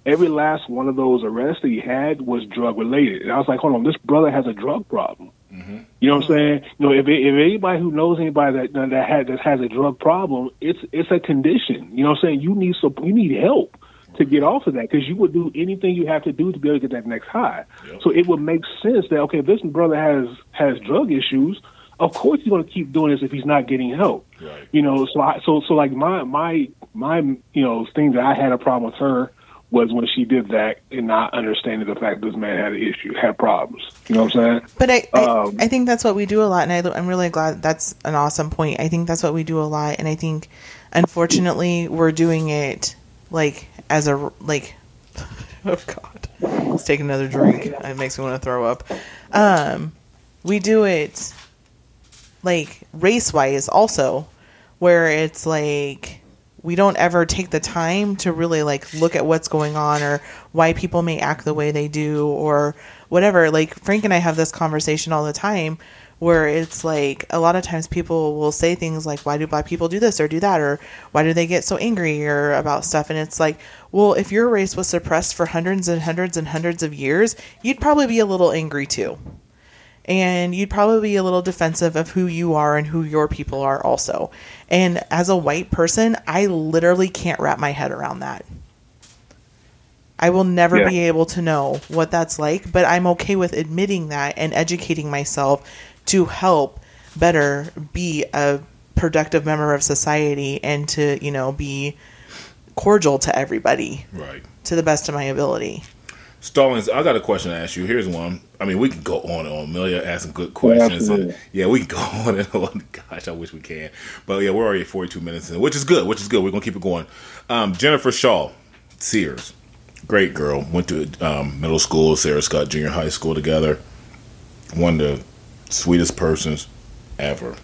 every last one of those arrests that he had was drug related. And i was like hold on this brother has a drug problem. Mm-hmm. You know what I'm saying? You know, if if anybody who knows anybody that that had that has a drug problem, it's it's a condition. You know what I'm saying? You need some you need help to get off of that because you would do anything you have to do to be able to get that next high. So it would make sense that okay, this brother has has drug issues, of course he's going to keep doing this if he's not getting help. Right. You know, so I, so so like my my my you know thing that I had a problem with her was when she did that and not understanding the fact this man had an issue, had problems. You know what I'm saying? But I, I, Um, I think that's what we do a lot, and I, I'm really glad that's an awesome point. I think that's what we do a lot, and I think, unfortunately, we're doing it like as a like. Oh God! Let's take another drink. It makes me want to throw up. Um, we do it like race wise also, where it's like we don't ever take the time to really like look at what's going on or why people may act the way they do or whatever. Like Frank and I have this conversation all the time where it's like a lot of times people will say things like why do black people do this or do that or why do they get so angry or about stuff and it's like well if your race was suppressed for hundreds and hundreds and hundreds of years you'd probably be a little angry too and you'd probably be a little defensive of who you are and who your people are also. And as a white person, I literally can't wrap my head around that. I will never Yeah. be able to know what that's like, but I'm okay with admitting that and educating myself to help better be a productive member of society and to, you know, be cordial to everybody Right. to the best of my ability. Stallings, I got a question to ask you. Here's one. I mean, we can go on and on. Amelia asked some good questions. absolutely. yeah, we can go on and on. Gosh, I wish we can. But yeah, we're already at 42 minutes in, which is good, which is good. We're going to keep it going. Um, Jennifer Shaw, Sears. Great girl. Went to um, middle school, Sarah Scott Junior High School together. One of the sweetest persons ever.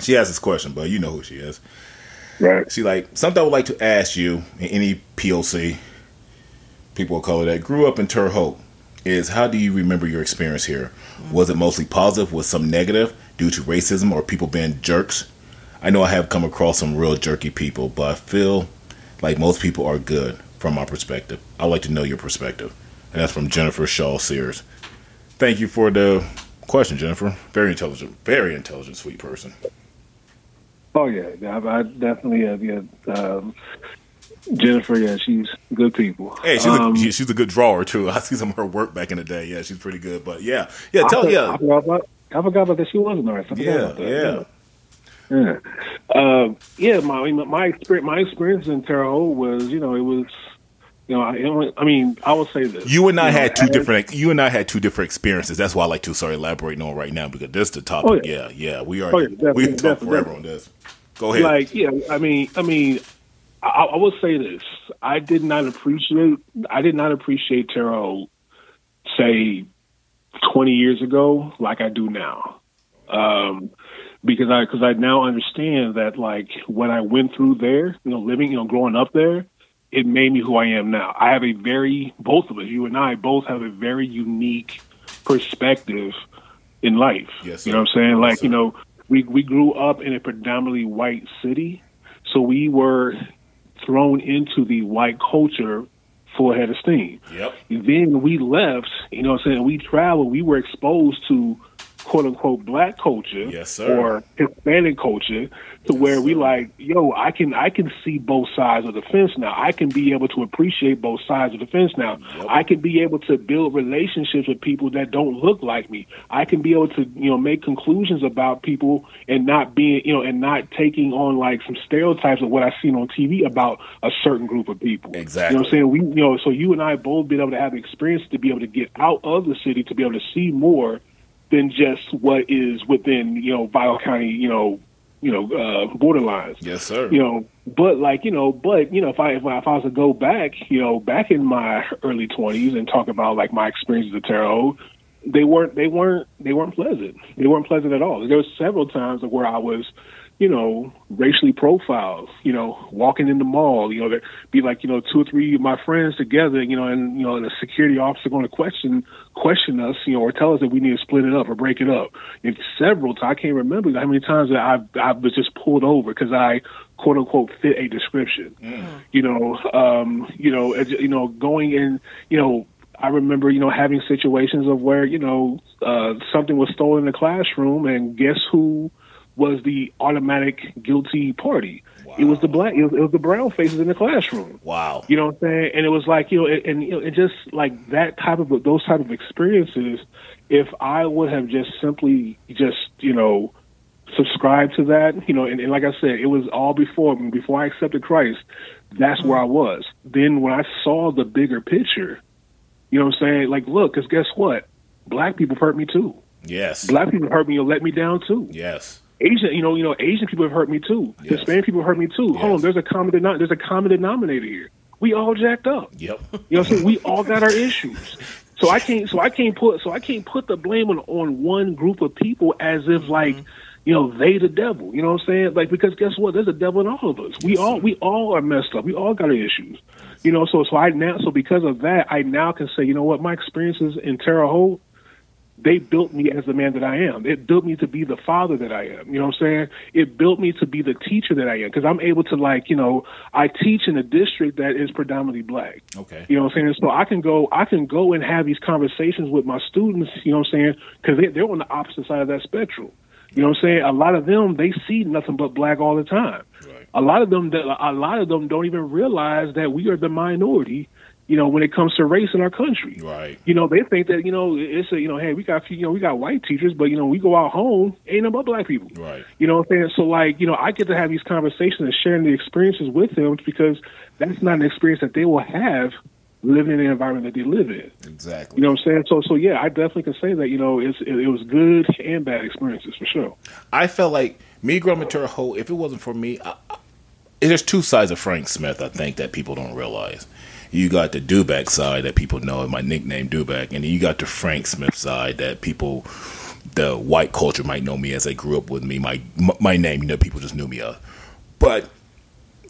She asked this question, but you know who she is. Right. She like something I would like to ask you in any POC, people will call it that, grew up in Terre Haute, is how do you remember your experience here? Was it mostly positive? Was some negative due to racism or people being jerks? I know I have come across some real jerky people, but I feel like most people are good from my perspective. I'd like to know your perspective. And that's from Jennifer Shaw Sears. Thank you for the question, Jennifer. Very intelligent, very intelligent, sweet person. Oh yeah, yeah, I, I definitely have. Yeah, um, Jennifer. Yeah, she's good people. Hey, she's Um, a she- she's a good drawer too. I see some of her work back in the day. Yeah, she's pretty good. But yeah, yeah, tell forgot- yeah, I forgot about, I forgot about that. She was an artist. I forgot yeah, yeah. Yeah. Uh, yeah, my my experience my experience in Terre Haute was, you know, it was, you know, I, I mean, I will say this. You and I You know, had two as- different. You and I had two different experiences. That's why I like to start elaborating on right now because this is the topic. Oh, yeah. yeah. yeah, We are. Oh, yeah, we can talk forever on this. Go ahead. Like, yeah, I mean, I mean, I, I will say this: I did not appreciate, I did not appreciate tarot, say, twenty years ago, like I do now, um, because I because I now understand that like when I went through there, you know, living, you know, growing up there, it made me who I am now. I have a very, both of us, you and I, both have a very unique perspective in life. Yes, you know what I'm saying? Like, sir. you know, we we grew up in a predominantly white city, so we were thrown into the white culture full head of steam. Yep. Then we left, you know what I'm saying? We traveled, we were exposed to quote unquote black culture Yes, sir. or Hispanic culture to where we like, yo, I can I can see both sides of the fence now. I can be able to appreciate both sides of the fence now. Yep. I can be able to build relationships with people that don't look like me. I can be able to, you know, make conclusions about people and not being, you know, and not taking on like some stereotypes of what I've seen on TV about a certain group of people. Exactly. You know what I'm saying? We, you know, so you and I both been able to have experience to be able to get out of the city to be able to see more than just what is within you know Vigo County, you know, you know, uh, borderlines. Yes, sir. You know, but like you know, but you know, if I if I, if I was to go back, you know, back in my early twenties and talk about like my experiences at Haute, they weren't they weren't they weren't pleasant. They weren't pleasant at all. There was several times where I was, you know, racially profiled. You know, walking in the mall. You know, there be like you know two or three of my friends together. You know, and you know, and a security officer going to question question us. You know, or tell us that we need to split it up or break it up. And several times I can't remember how many times that I I was just pulled over because I quote unquote fit a description. You know, um, you know, as- you know, going in, you know. I remember, you know, having situations of where, you know, uh, something was stolen in the classroom, and guess who was the automatic guilty party? It was the black, it was, it was the brown faces in the classroom. Wow. You know what I'm saying? And it was like, you know, and, and you know, it just like that type of those type of experiences. If I would have just simply just, you know, subscribed to that, you know, and, and like I said, it was all before before I accepted Christ. That's where I mm-hmm. was. Then when I saw the bigger picture, you know what I'm saying? Like, look, because guess what? Black people hurt me too. Yes. Black people hurt me and let me down too. Yes. Asian, you know, you know, Asian people have hurt me too. Yes. Hispanic people have hurt me too. Hold on, there's a common denom- there's a common denominator here. We all jacked up. Yep. You know what I'm saying? We all got our issues. So I can't so I can't put so I can't put the blame on, on one group of people as if mm-hmm. like, you know, they the devil. You know what I'm saying? Like because guess what? There's a devil in all of us. We all we all are messed up. We all got our issues. You know, so so I now so because of that I now can say, you know what, my experiences in Terre Haute they built me as the man that I am. It built me to be the father that I am. You know what I'm saying? It built me to be the teacher that I am because I'm able to like, you know, I teach in a district that is predominantly black. Okay. You know what I'm saying? So I can go, I can go and have these conversations with my students. You know what I'm saying? Because they, they're on the opposite side of that spectrum. You know what I'm saying? A lot of them they see nothing but black all the time. Right. A lot of them, a lot of them don't even realize that we are the minority. You know, when it comes to race in our country Right. you know, they think that you know it's a you know, hey, we got you know we got white teachers, but you know we go out home, ain't no but black people. Right. You know what I'm saying? So like you know, I get to have these conversations and sharing the experiences with them because that's not an experience that they will have living in the environment that they live in. Exactly. You know what I'm saying? So so yeah, I definitely can say that you know it's it, it was good and bad experiences for sure. I felt like me growing up in Terre Haute, if it wasn't for me, I, I, there's two sides of Frank Smith. I think that people don't realize. You got the Dubak side that people know, my nickname Dubak, and you got the Frank Smith side that people, the white culture might know me as they grew up with me. My my name, you know, people just knew me of. But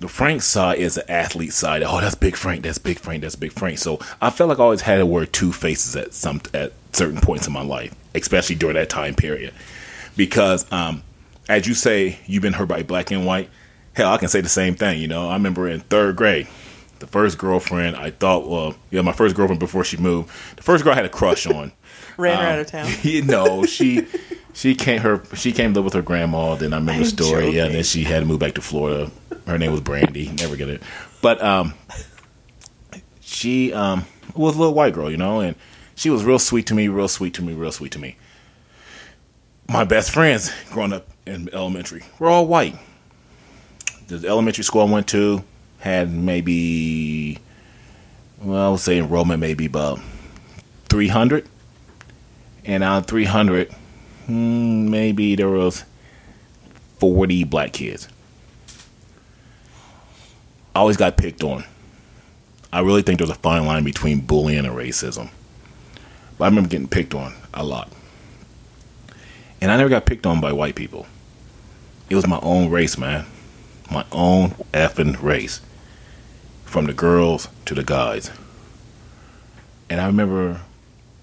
the Frank side is the athlete side. Oh, that's Big Frank. That's Big Frank. That's Big Frank. So I felt like I always had to wear two faces at some at certain points in my life, especially during that time period, because um, as you say, you've been hurt by black and white. Hell, I can say the same thing. You know, I remember in third grade, the first girlfriend I thought, well, yeah, my first girlfriend before she moved, the first girl I had a crush on. Ran her Um, out of town. you know, she she came her she came to live with her grandma. Then I remember the I'm story. Yeah, joking. then she had to move back to Florida. Her name was Brandy. Never get it, but um, she um was a little white girl, you know, and she was real sweet to me, real sweet to me, real sweet to me. My best friends growing up in elementary were all white. The elementary school I went to had maybe, well, I would say enrollment maybe about three hundred. And out of 300 hmm, maybe there was 40 black kids. I always got picked on. I really think there's a fine line between bullying and racism. But i remember getting picked on a lot. And i never got picked on by white people. It was my own race man. My own effing race from the girls to the guys and i remember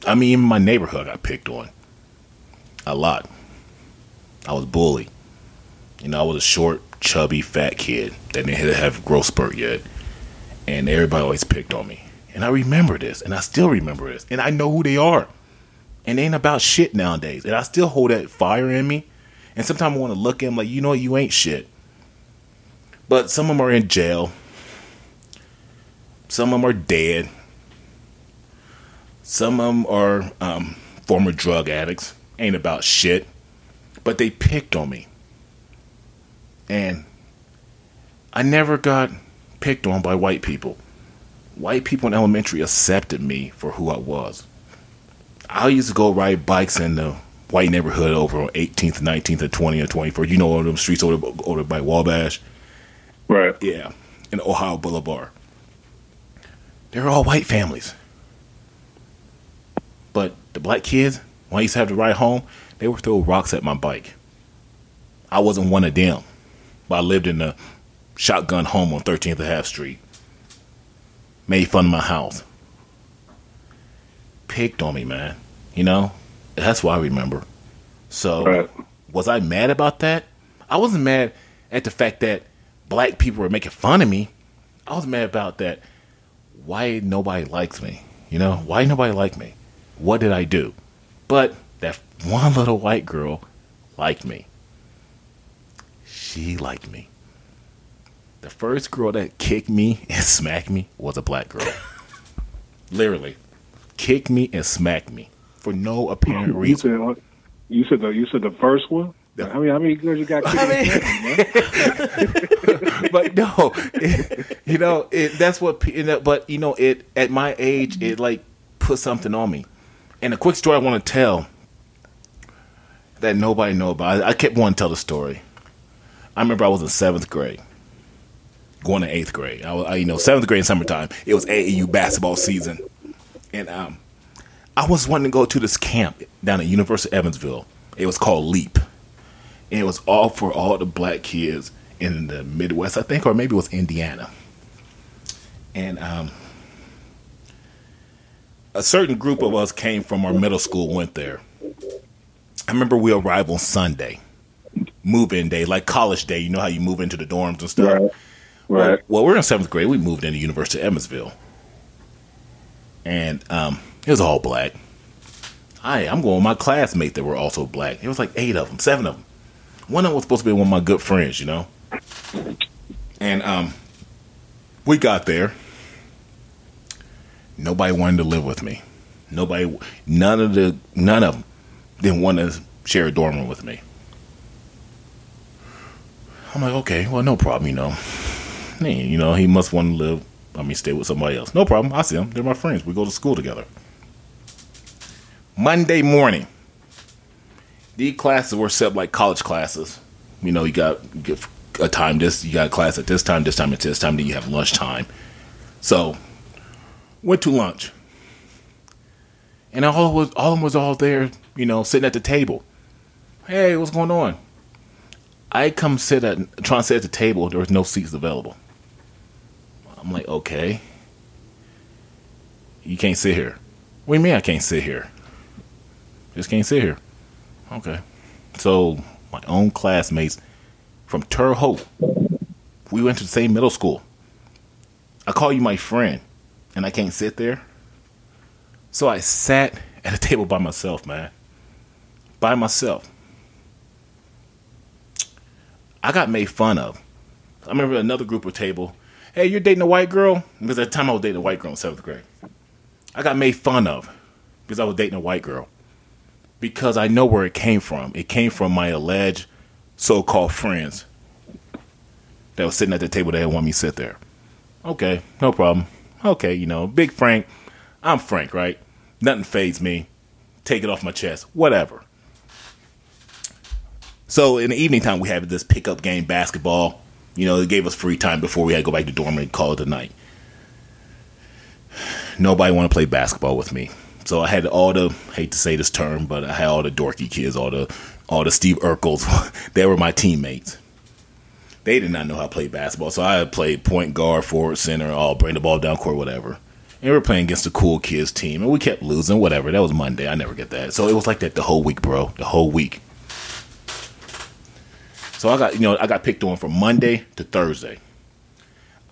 I mean, even my neighborhood got picked on a lot. I was bullied. You know, I was a short, chubby, fat kid that didn't have growth spurt yet, and everybody always picked on me. And I remember this, and I still remember this, and I know who they are. And they ain't about shit nowadays, and I still hold that fire in me. And sometimes I want to look at them like, you know, you ain't shit. But some of them are in jail. Some of them are dead. Some of them are um, former drug addicts. Ain't about shit. But they picked on me. And I never got picked on by white people. White people in elementary accepted me for who I was. I used to go ride bikes in the white neighborhood over on 18th, 19th, and 20th, and 21st. You know, all them streets over over by Wabash. Right. Yeah, in Ohio Boulevard. They're all white families. But the black kids, when I used to have to ride home, they would throw rocks at my bike. I wasn't one of them, but I lived in a shotgun home on 13th and Half Street. Made fun of my house. Picked on me, man. You know, that's what I remember. So, Right. was I mad about that? I wasn't mad at the fact that black people were making fun of me. I was mad about that. Why nobody likes me? You know, why nobody like me? What did I do? But that one little white girl liked me. She liked me. The first girl that kicked me and smacked me was a black girl. Literally, kicked me and smacked me for no apparent You reason. said what? You said the you said the first one. Yeah. mean, how many girls you got? kicked? but no, it- you know, it, that's what. You know, but you know, it at my age, it like put something on me. And a quick story I want to tell that nobody know about. I, I kept wanting to tell the story. I remember I was in seventh grade, going to eighth grade. I, was, I you know, seventh grade in summertime. It was AAU basketball season, and um, I was wanting to go to this camp down at University of Evansville. It was called Leap and it was all for all the black kids in the Midwest, I think, or maybe it was Indiana. And um, a certain group of us came from our middle school, went there. I remember we arrived on Sunday, move in day, like college day. You know how you move into the dorms and stuff. Right. Well, Right. well, we're in seventh grade. We moved into University of Evansville, and um, it was all black. I, I'm going with my classmates that were also black. It was like eight of them, seven of them. One of them was supposed to be one of my good friends, you know. And um, we got there. Nobody wanted to live with me. Nobody, none of the, none of them didn't want to share a dorm room with me. I'm like, okay, well, no problem, you know. You know, he must want to live. I mean, stay with somebody else. No problem. I see them. They're my friends. We go to school together. Monday morning, the classes were set like college classes. You know, you got a time. This you got a class at this time, this time, at this time. Then you have lunch time. So, went to lunch, and all was all of them was all there. You know, sitting at the table. Hey, what's going on? I come sit at trying to sit at the table. There was no seats available. I'm like, okay, you can't sit here. What do you mean I can't sit here? Just can't sit here. Okay. So my own classmates from Haute, we went to the same middle school. I call you my friend, and I can't sit there. So I sat at a table by myself, man. By myself. I got made fun of. I remember another group of table. Hey, you're dating a white girl? Because at the time I was dating a white girl in seventh grade. I got made fun of because I was dating a white girl. Because I know where it came from. It came from my alleged so called friends that was sitting at the table that want me to sit there. Okay, no problem. Okay, you know, Big Frank. I'm Frank, right? Nothing fades me. Take it off my chest. Whatever. So in the evening time, we had this pickup game basketball. You know, it gave us free time before we had to go back to dorm and call it a night. Nobody want to play basketball with me, so I had all the hate to say this term, but I had all the dorky kids, all the all the Steve Urkels. they were my teammates. They did not know how to play basketball, so I played point guard, forward, center, all bring the ball down court, whatever. And we were playing against the cool kids team, and we kept losing, whatever. That was Monday. I never get that. So it was like that the whole week, bro. The whole week. So I got you know I got picked on from Monday to Thursday.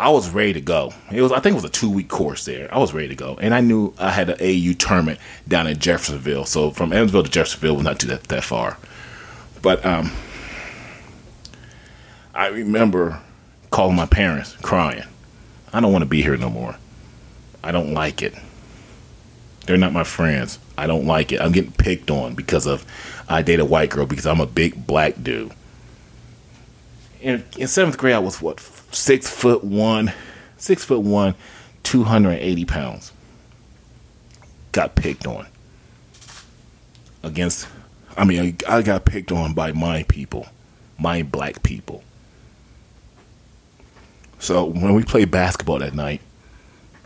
I was ready to go. It was I think it was a two week course there. I was ready to go, and I knew I had an AU tournament down in Jeffersonville. So from Evansville to Jeffersonville was not too that, that far. But um, I remember calling my parents, crying. I don't want to be here no more. I don't like it. They're not my friends. I don't like it. I'm getting picked on because of I date a white girl because I'm a big black dude. In, in seventh grade, I was what six foot one, six foot one, two hundred and eighty pounds. Got picked on against I mean, I, I got picked on by my people, my black people. So when we played basketball that night,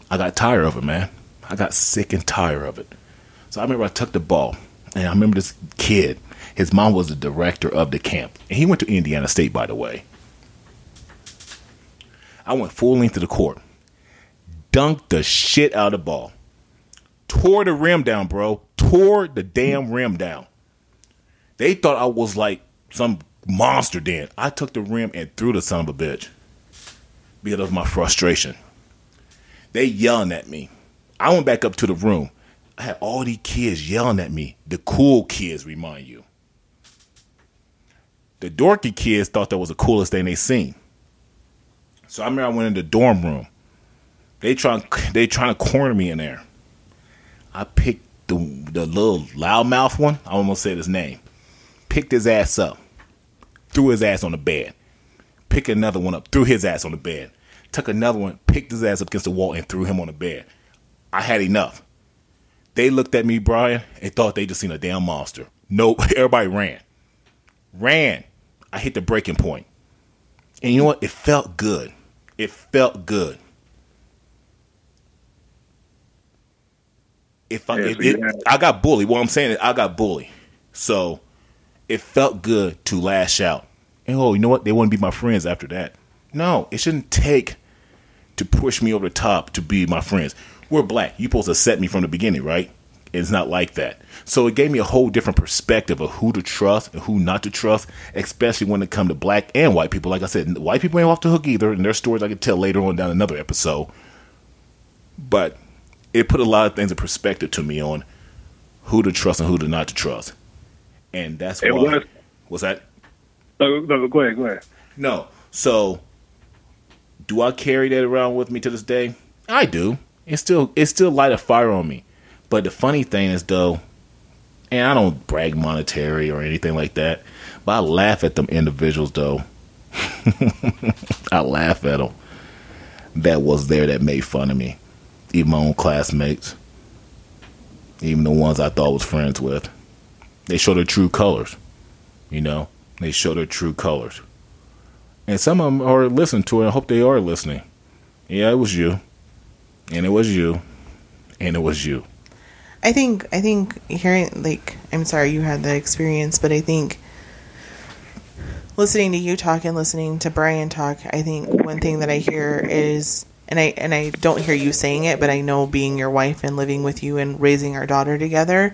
I got tired of it, man. I got sick and tired of it. So I remember I took the ball, and I remember this kid. His mom was the director of the camp, and he went to Indiana State, by the way. I went full length to the court, dunked the shit out of the ball, tore the rim down, bro. Tore the damn rim down. They thought I was like some monster. Then I took the rim and threw the son of a bitch because of my frustration. They yelling at me. I went back up to the room. I had all these kids yelling at me. The cool kids, remind you. The dorky kids thought that was the coolest thing they seen. So I remember I went in the dorm room. They trying they trying to corner me in there. I picked the the little loudmouth one. I almost said his name. Picked his ass up, threw his ass on the bed. Picked another one up, threw his ass on the bed. Took another one, picked his ass up against the wall, and threw him on the bed. I had enough. They looked at me, Brian, and thought they just seen a damn monster. Nope, everybody ran. Ran. I hit the breaking point. And you know what? It felt good. It felt good. If I, Yeah, it, it- I got bullied. What I'm saying is I got bullied. So it felt good to lash out. And oh, you know what? They wouldn't be my friends after that. No, it shouldn't take to push me over the top to be my friends. We're black. You supposed to set me from the beginning, right? It's not like that. So it gave me a whole different perspective of who to trust and who not to trust, especially when it come to black and white people. Like I said, white people ain't off the hook either, and their stories I could tell later on down another episode. But it put a lot of things in perspective to me on who to trust and who to not to trust. And that's It why. was- What's that? No, no, go ahead, go ahead. No. So, do I carry that around with me to this day? I do. It's still it's still light a fire on me. But the funny thing is though, and I don't brag monetary or anything like that, but I laugh at them individuals though. I laugh at them that was there that made fun of me, even my own classmates, even the ones I thought was friends with. They show their true colors, you know. They show their true colors. And some of them are listening to it. I hope they are listening. Yeah, it was you. And it was you. And it was you. I think I think hearing like I'm sorry you had the experience, but I think listening to you talk and listening to Brian talk, I think one thing that I hear is and I and I don't hear you saying it, but I know being your wife and living with you and raising our daughter together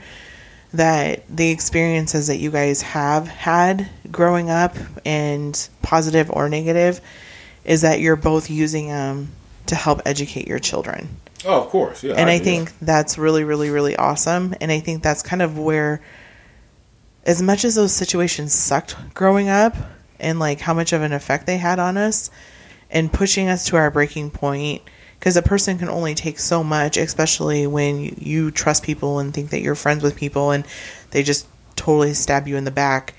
that the experiences that you guys have had growing up and positive or negative is that you're both using them to help educate your children Oh, of course. Yeah. and I, think that's really, really, really awesome. And I think that's kind of where, as much as those situations sucked growing up, and like how much of an effect they had on us, and pushing us to our breaking point, because a person can only take so much, especially when you, you trust people and think that you're friends with people, and they just totally stab you in the back.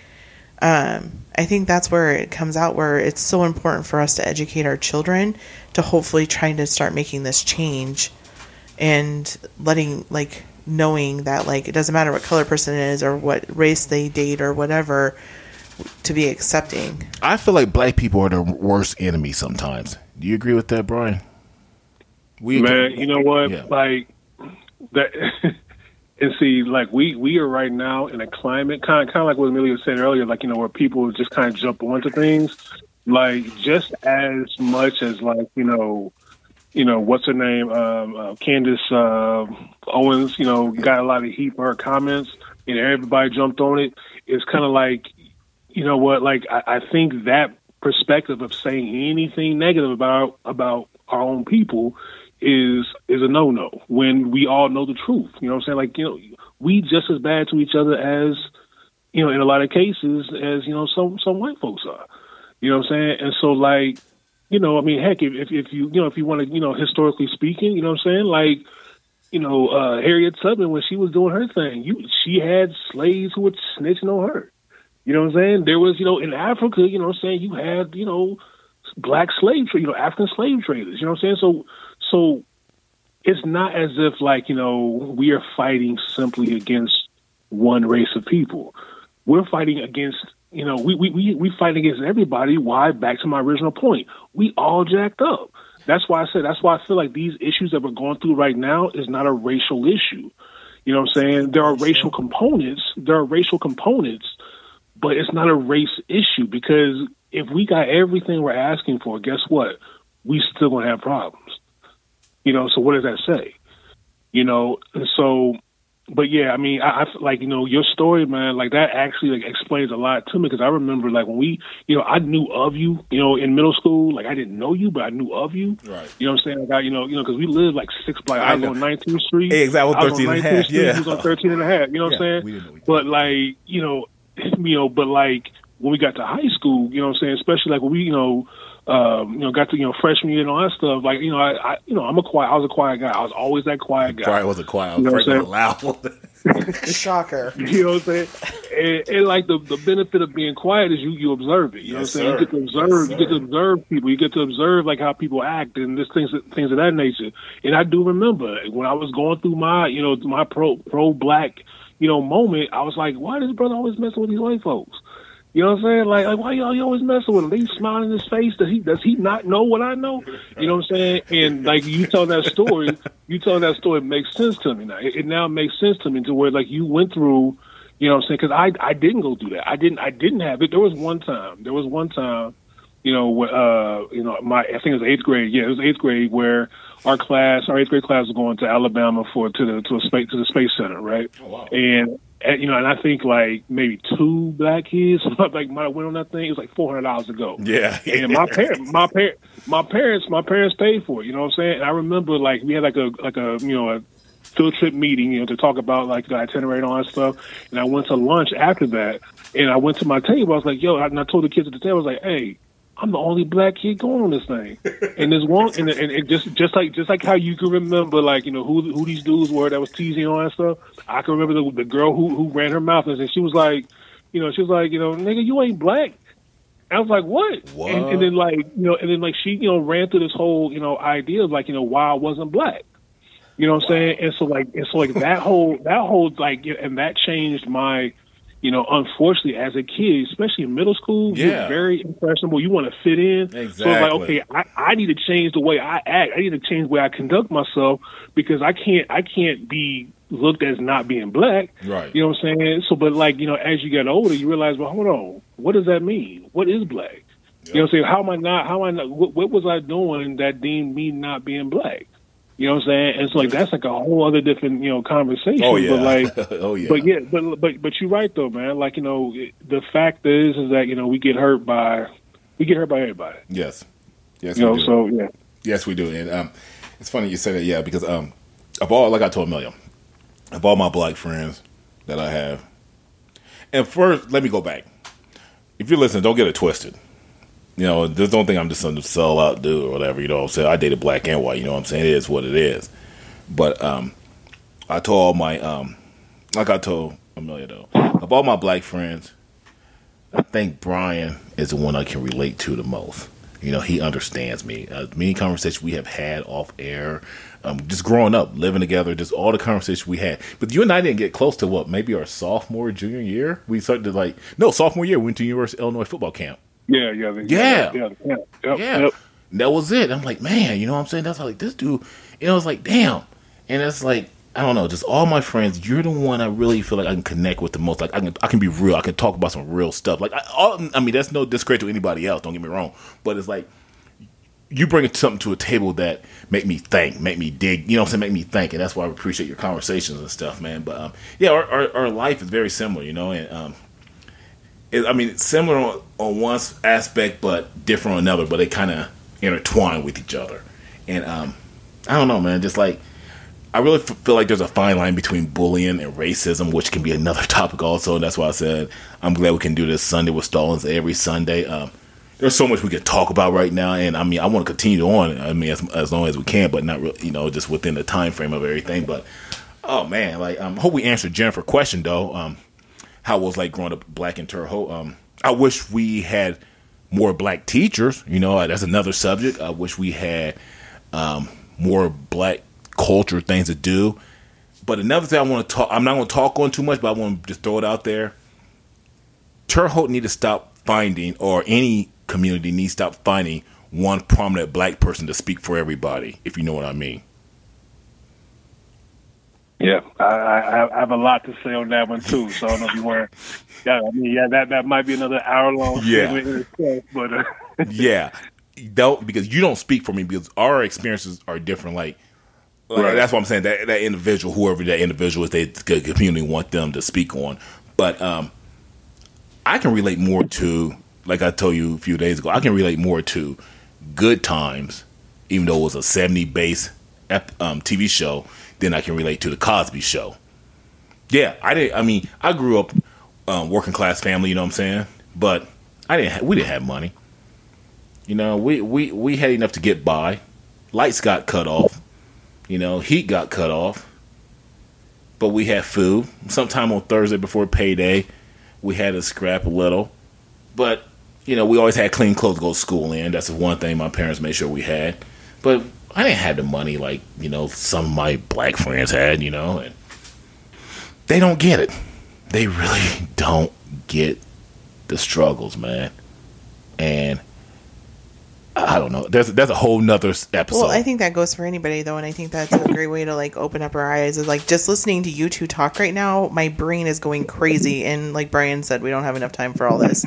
Um, I think that's where it comes out where it's so important for us to educate our children to hopefully trying to start making this change and letting like knowing that like it doesn't matter what color person is or what race they date or whatever to be accepting. I feel like black people are the worst enemy sometimes. Do you agree with that, Brian? We Man, you know what? Yeah. Like that and see, like we we are right now in a climate kind kind of like what Amelia was saying earlier, like you know where people just kind of jump onto things, like just as much as like you know, you know what's her name, um, uh, Candace uh, Owens, you know, got a lot of heat for her comments, and everybody jumped on it. It's kind of like, you know what? Like I, I think that perspective of saying anything negative about about our own people is is a no no when we all know the truth. You know what I'm saying? Like, you know, we just as bad to each other as, you know, in a lot of cases as, you know, some some white folks are. You know what I'm saying? And so like, you know, I mean, heck, if if, if you you know, if you want to, you know, historically speaking, you know what I'm saying? Like, you know, uh Harriet Tubman when she was doing her thing, you she had slaves who were snitching on her. You know what I'm saying? There was, you know, in Africa, you know what I'm saying, you had, you know, black slave you know, African slave traders. You know what I'm saying? So so it's not as if like, you know, we are fighting simply against one race of people. we're fighting against you know we we we, we fight against everybody. Why? Back to my original point, we all jacked up. That's why I said that's why I feel like these issues that we're going through right now is not a racial issue. You know what I'm saying? There are racial components. There are racial components, but it's not a race issue because if we got everything we're asking for, guess what? We still gonna have problems. You know, so what does that say? You know, so but yeah, I mean, I, I like you know your story, man. Like that actually like explains a lot to me because I remember like when we, you know, I knew of you, you know, in middle school. Like I didn't know you, but I knew of you. Right. You know what I'm saying? Like I, you know, you know, because we lived like six blocks. I, I was on 19th Street. Exactly, I was 13 on and a half, Street. yeah. He was on 13 and a half. You know what Yeah, I'm saying? we didn't know each but like you know, you know, but like when we got to high school, you know what I'm saying? Especially like when we, you know. Um, you know, got to you know freshman year and all that stuff. Like you know, I, I you know I'm a quiet. I was a quiet guy. I was always that quiet guy. Probably was a quiet. I You know was what I'm afraid was loud. Shocker. You know what I'm saying? And, and like the, the benefit of being quiet is you you observe it. You know what I'm saying? sir. You get to observe. Yes, you get to observe people. You get to observe like how people act and this things things of that nature. And I do remember when I was going through my you know my pro pro black you know moment. I was like, why does brother always messing with these white folks? You know what I'm saying? Like, like why y'all you always messing with him? They smiling in his face. Does he does he not know what I know? You know what I'm saying? And like you tell that story, you telling that story makes sense to me now. It, it now makes sense to me to where like you went through, you know what I'm saying? Because I I didn't go through that. I didn't I didn't have it. There was one time. There was one time. You know, uh, you know, my I think it was eighth grade. Yeah, it was eighth grade where our class, our eighth grade class, was going to Alabama for to the to a space to the space center, right? Oh, wow. And and, you know, and I think like maybe two black kids like might have went on that thing. It was like four hundred dollars to go. Yeah. and my parents, my parent, my parents, my parents paid for it. You know what I'm saying? And I remember like we had like a like a you know a field trip meeting, you know, to talk about like the itinerary and all that stuff. And I went to lunch after that, and I went to my table. I was like, "Yo," and I told the kids at the table, I was like, "Hey." I'm the only black kid going on this thing, and there's one, and, and, and just just like just like how you can remember, like you know who who these dudes were that was teasing on and stuff. I can remember the, the girl who who ran her mouth and she was like, you know, she was like, you know, nigga, you ain't black. I was like, what? What? And, and then like, you know, and then like she, you know, ran through this whole, you know, idea of like, you know, why I wasn't black. You know what I'm saying? And so like, and so like that whole, that whole like, and that changed my, you know, unfortunately as a kid, especially in middle school, Yeah. you're very impressionable. You want to fit in. So it's like, okay, I, I need to change the way I act. I need to change the way I conduct myself because I can't, I can't be looked as not being black. Right. You know what I'm saying? So, but like, you know, as you get older, you realize, well, hold on, what does that mean? What is black? You know what I'm saying? How am I not, how am I not, what, what was I doing that deemed me not being black? You know what I'm saying? And so like, that's like a whole other different, you know, conversation. Oh yeah. But like, oh yeah. but yeah, but but but you're right though, man. Like you know, the fact is is that you know we get hurt by we get hurt by everybody. Yes. Yes. You know, do. so yeah, Yes, we do. And um, it's funny you say that, yeah, because um, of all, like I told Million, of all my black friends that I have, and first, let me go back. If you're listening, don't get it twisted. You know, just don't think I'm just some sellout dude or whatever. You know what I'm saying? I dated black and white. You know what I'm saying? It is what it is. But um, I told my um, like I told Amelia though, of all my black friends, I think Brian is the one I can relate to the most. You know, he understands me. Uh, many conversations we have had off air, um, just growing up, living together, just all the conversations we had. But you and I didn't get close to what maybe our sophomore, junior year. We started to like no sophomore year. We went to University of Illinois football camp. Yeah, yeah, the- Yeah. yeah, yeah, yep, Yeah. yep. And that was it. I'm like, man, you know what I'm saying? That's how, like this dude. You know, it's like, damn. And it's like, I don't know, just all my friends. You're the one I really feel like I can connect with the most. Like I can, I can be real. I can talk about some real stuff. Like, I, all, I mean, that's no discredit to anybody else. Don't get me wrong. But it's like you bring something to a table that make me think, make me dig. You know what I'm saying? Make me think, and that's why I appreciate your conversations and stuff, man. But um, yeah, our, our our life is very similar, you know, and um, I mean, similar on, on one aspect, but different on another. But they kind of intertwine with each other. And um, I don't know, man. Just like I really f- feel like there's a fine line between bullying and racism, which can be another topic also. And that's why I said I'm glad we can do this Sunday with Stallings every Sunday. Um, there's so much we could talk about right now, and I mean, I want to continue on. I mean, as, as long as we can, but not really, you know, just within the time frame of everything. But oh man, like um, hope we answered Jennifer's question though. Um, how it was like growing up black in Terre Haute. Um, I wish we had more black teachers. You know, that's another subject. I wish we had um, more black culture things to do. But another thing I want to talk, I'm not going to talk on too much, but I want to just throw it out there. Terre Haute need to stop finding, or any community needs to stop finding one prominent black person to speak for everybody. If you know what I mean. Yeah, I, I, I have a lot to say on that one too. So I don't know if you want. Yeah, I mean, yeah, that that might be another hour long. Yeah. but uh, yeah, don't because you don't speak for me because our experiences are different. Like, like Right. that's what I'm saying. That that individual, whoever that individual is, they the community want them to speak on. But um, I can relate more to, like I told you a few days ago, I can relate more to Good Times, even though it was a 70 base um, TV show, than I can relate to the Cosby Show. Yeah, I did. I mean, I grew up um, working class family. You know what I'm saying? But I didn't. Ha- we didn't have money. You know, we, we, we had enough to get by. Lights got cut off. You know, heat got cut off. But we had food. Sometime on Thursday before payday, we had to scrap a little. But, you know, we always had clean clothes to go to school in. That's the one thing my parents made sure we had. But I didn't have the money like, you know, some of my black friends had, you know, and they don't get it. They really don't get the struggles, man. And I don't know. There's there's a whole nother episode. Well, I think that goes for anybody though, and I think that's a great way to like open up our eyes. Is like just listening to you two talk right now, my brain is going crazy, and like Brian said, we don't have enough time for all this.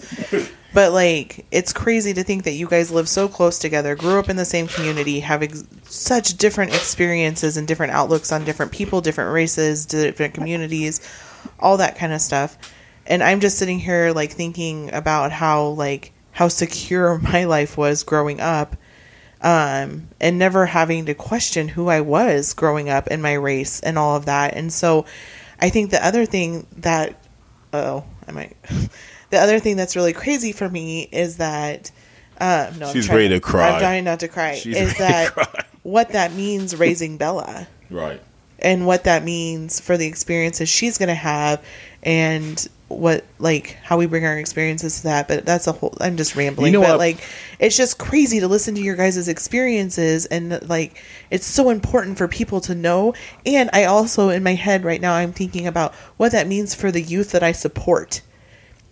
But like, it's crazy to think that you guys live so close together, grew up in the same community, have ex- such different experiences and different outlooks on different people, different races, different communities, all that kind of stuff. And I'm just sitting here like thinking about how like how secure my life was growing up um, and never having to question who I was growing up and my race and all of that. And so I think the other thing that, oh, I might, the other thing that's really crazy for me is that, uh, no, I'm She's trying- ready to cry. I'm trying not to cry. She's is ready that to cry. what that means raising Bella? right. and what that means for the experiences she's going to have and what like how we bring our experiences to that but that's a whole i'm just rambling You know but what? like it's just crazy to listen to your guys' experiences and like it's so important for people to know and i also in my head right now i'm thinking about what that means for the youth that i support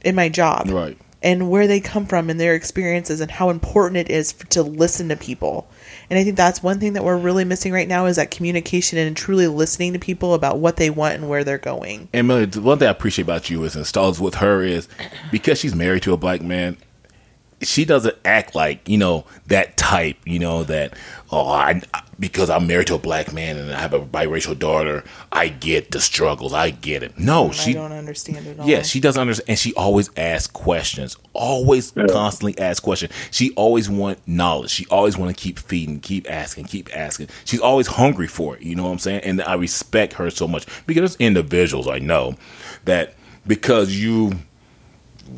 in my job Right. and where they come from and their experiences and how important it is for, to listen to people. And I think that's one thing that we're really missing right now is that communication and truly listening to people about what they want and where they're going. And Millie, the one thing I appreciate about you is installs with her is because she's married to a black man, she doesn't act like you know that type. You know that oh, I because I'm married to a black man and I have a biracial daughter, I get the struggles. I get it. No, I she don't understand it all. Yeah, she doesn't understand, and she always asks questions. Always, constantly asks questions. She always want knowledge. She always want to keep feeding, keep asking, keep asking. She's always hungry for it. You know what I'm saying? And I respect her so much because there's individuals I know that because you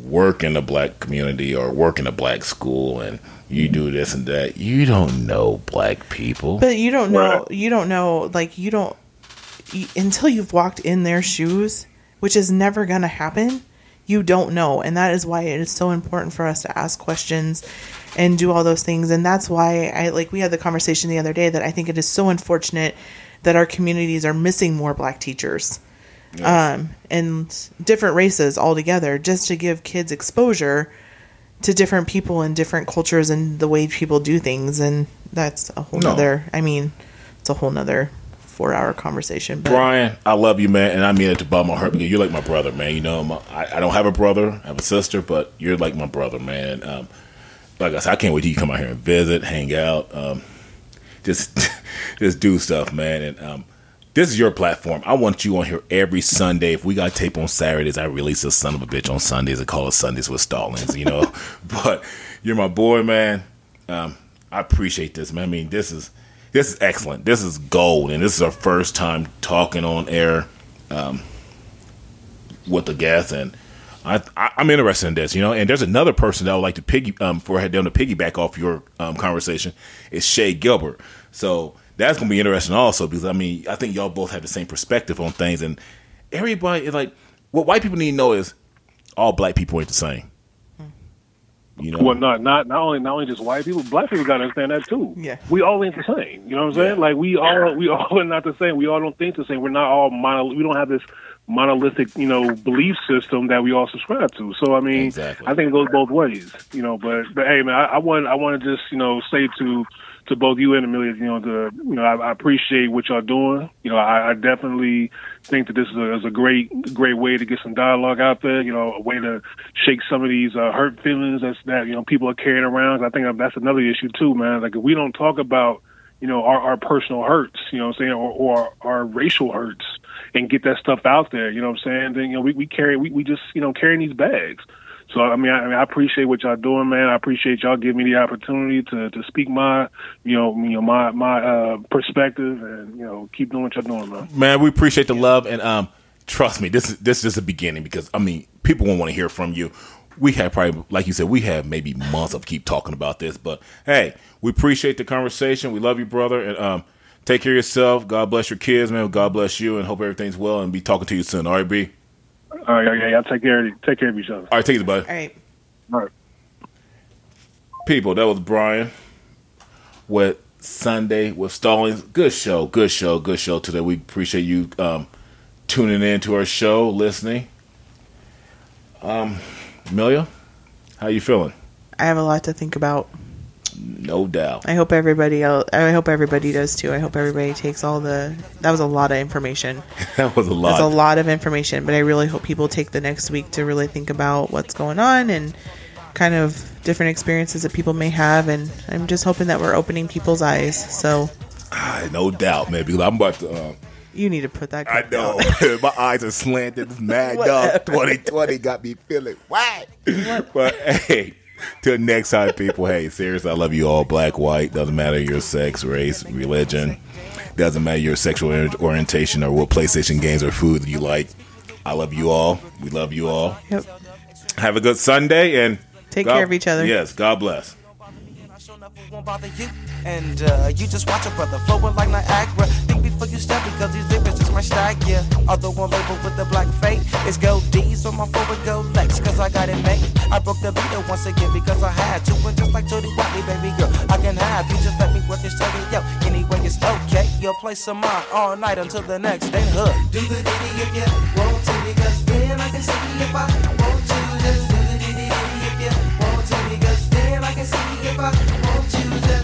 work in the black community or work in a black school and you do this and that, you don't know black people. But you don't know. Right. You don't know. Like you don't you, until you've walked in their shoes, which is never going to happen. You don't know, and that is why it is so important for us to ask questions and do all those things. And that's why I like we had the conversation the other day that I think it is so unfortunate that our communities are missing more black teachers um, and different races altogether, just to give kids exposure to different people and different cultures and the way people do things. And that's a whole No. nother. I mean, it's a whole nother four hour conversation. But Brian, I love you, man, and I mean it to bottom of my heart because you're like my brother, man. You know, my, I, I don't have a brother, I have a sister, but you're like my brother, man. Um, like I said, I can't wait till you come out here and visit, hang out, um, just just do stuff, man. And um, this is your platform. I want you on here every Sunday. If we got tape on Saturdays, I release a son of a bitch on Sundays. I call it Sundays with Stallings, you know. but you're my boy, man. Um, I appreciate this, man. I mean, this is this is excellent. This is gold, and this is our first time talking on air um, with the guest, and I, I, I'm interested in this, you know. And there's another person that I would like to piggy um, for them to piggyback off your um, conversation is Shay Gilbert. So that's gonna be interesting also because I mean I think y'all both have the same perspective on things, and everybody is like what white people need to know is all black people ain't the same. Hmm. You know, Well, not not not only not only just white people, black people got to understand that too. Yeah. we all ain't the same. You know what I'm saying? Yeah. Like we all we all are not the same. We all don't think the same. We're not all mono. We don't have this monolithic, you know, belief system that we all subscribe to. So I mean, Exactly. I think it goes both ways, you know. But but hey, man, I, I want I want to just you know say to to both you and Amelia, you know, the you know, I, I appreciate what y'all doing. You know, I, I definitely think that this is a, is a great great way to get some dialogue out there. You know, a way to shake some of these uh, hurt feelings that's that you know people are carrying around. I think that's another issue too, man. Like if we don't talk about you know our, our personal hurts, you know what I'm saying, or, or our racial hurts, and get that stuff out there, you know what I'm saying. Then you know we, we carry we, we just you know carrying these bags. So I mean, I, I appreciate what y'all doing, man. I appreciate y'all giving me the opportunity to to speak my, you know, you know my my uh, perspective, and you know, keep doing what y'all doing, man. Man, we appreciate the love and um trust me, this is this is just the beginning because I mean people won't want to hear from you. We have probably like you said, we have maybe months of keep talking about this, but hey, we appreciate the conversation. We love you, brother, and um take care of yourself. God bless your kids, man. God bless you and hope everything's well and be talking to you soon. All right, B. All right, yeah, y'all take care of take care of each other. All right, take it, buddy. All right. All right. people. That was Brian with Sunday with Stallings. Good show, good show, good show today. We appreciate you um, tuning in to our show, listening. Um, Amelia, how you feeling? I have a lot to think about. No doubt. I hope everybody else, I hope everybody does too. I hope everybody takes all the that was a lot of information. That was a lot. That's a lot of information, but I really hope people take the next week to really think about what's going on and kind of different experiences that people may have and I'm just hoping that we're opening people's eyes. So Ah, no doubt, man. Because I'm about to. Um, you need to put that I know my eyes are slanted. Mad dog. 2020 got me feeling why. but hey, till next time, people. Hey, seriously, I love you all. Black, white, doesn't matter your sex, race, religion, doesn't matter your sexual orientation or what PlayStation games or food you like. I love you all. We love you all. Yep. Have a good Sunday and Take God- care of each other. Yes, God bless. I won't bother you. And uh, you just watch a brother flowing like Niagara. Think before you step because these lyrics just might stag ya. Although I'm labeled with the black fate, it's gold D's on my forward go legs cause I got it made. I broke the beat once again because I had to. And just like Tony Watley, baby girl, I can have you. Just let me work this tell yo. Anyway, it's okay. You'll play some mine all night until the next day. Hood. Do the ditty if you want to because then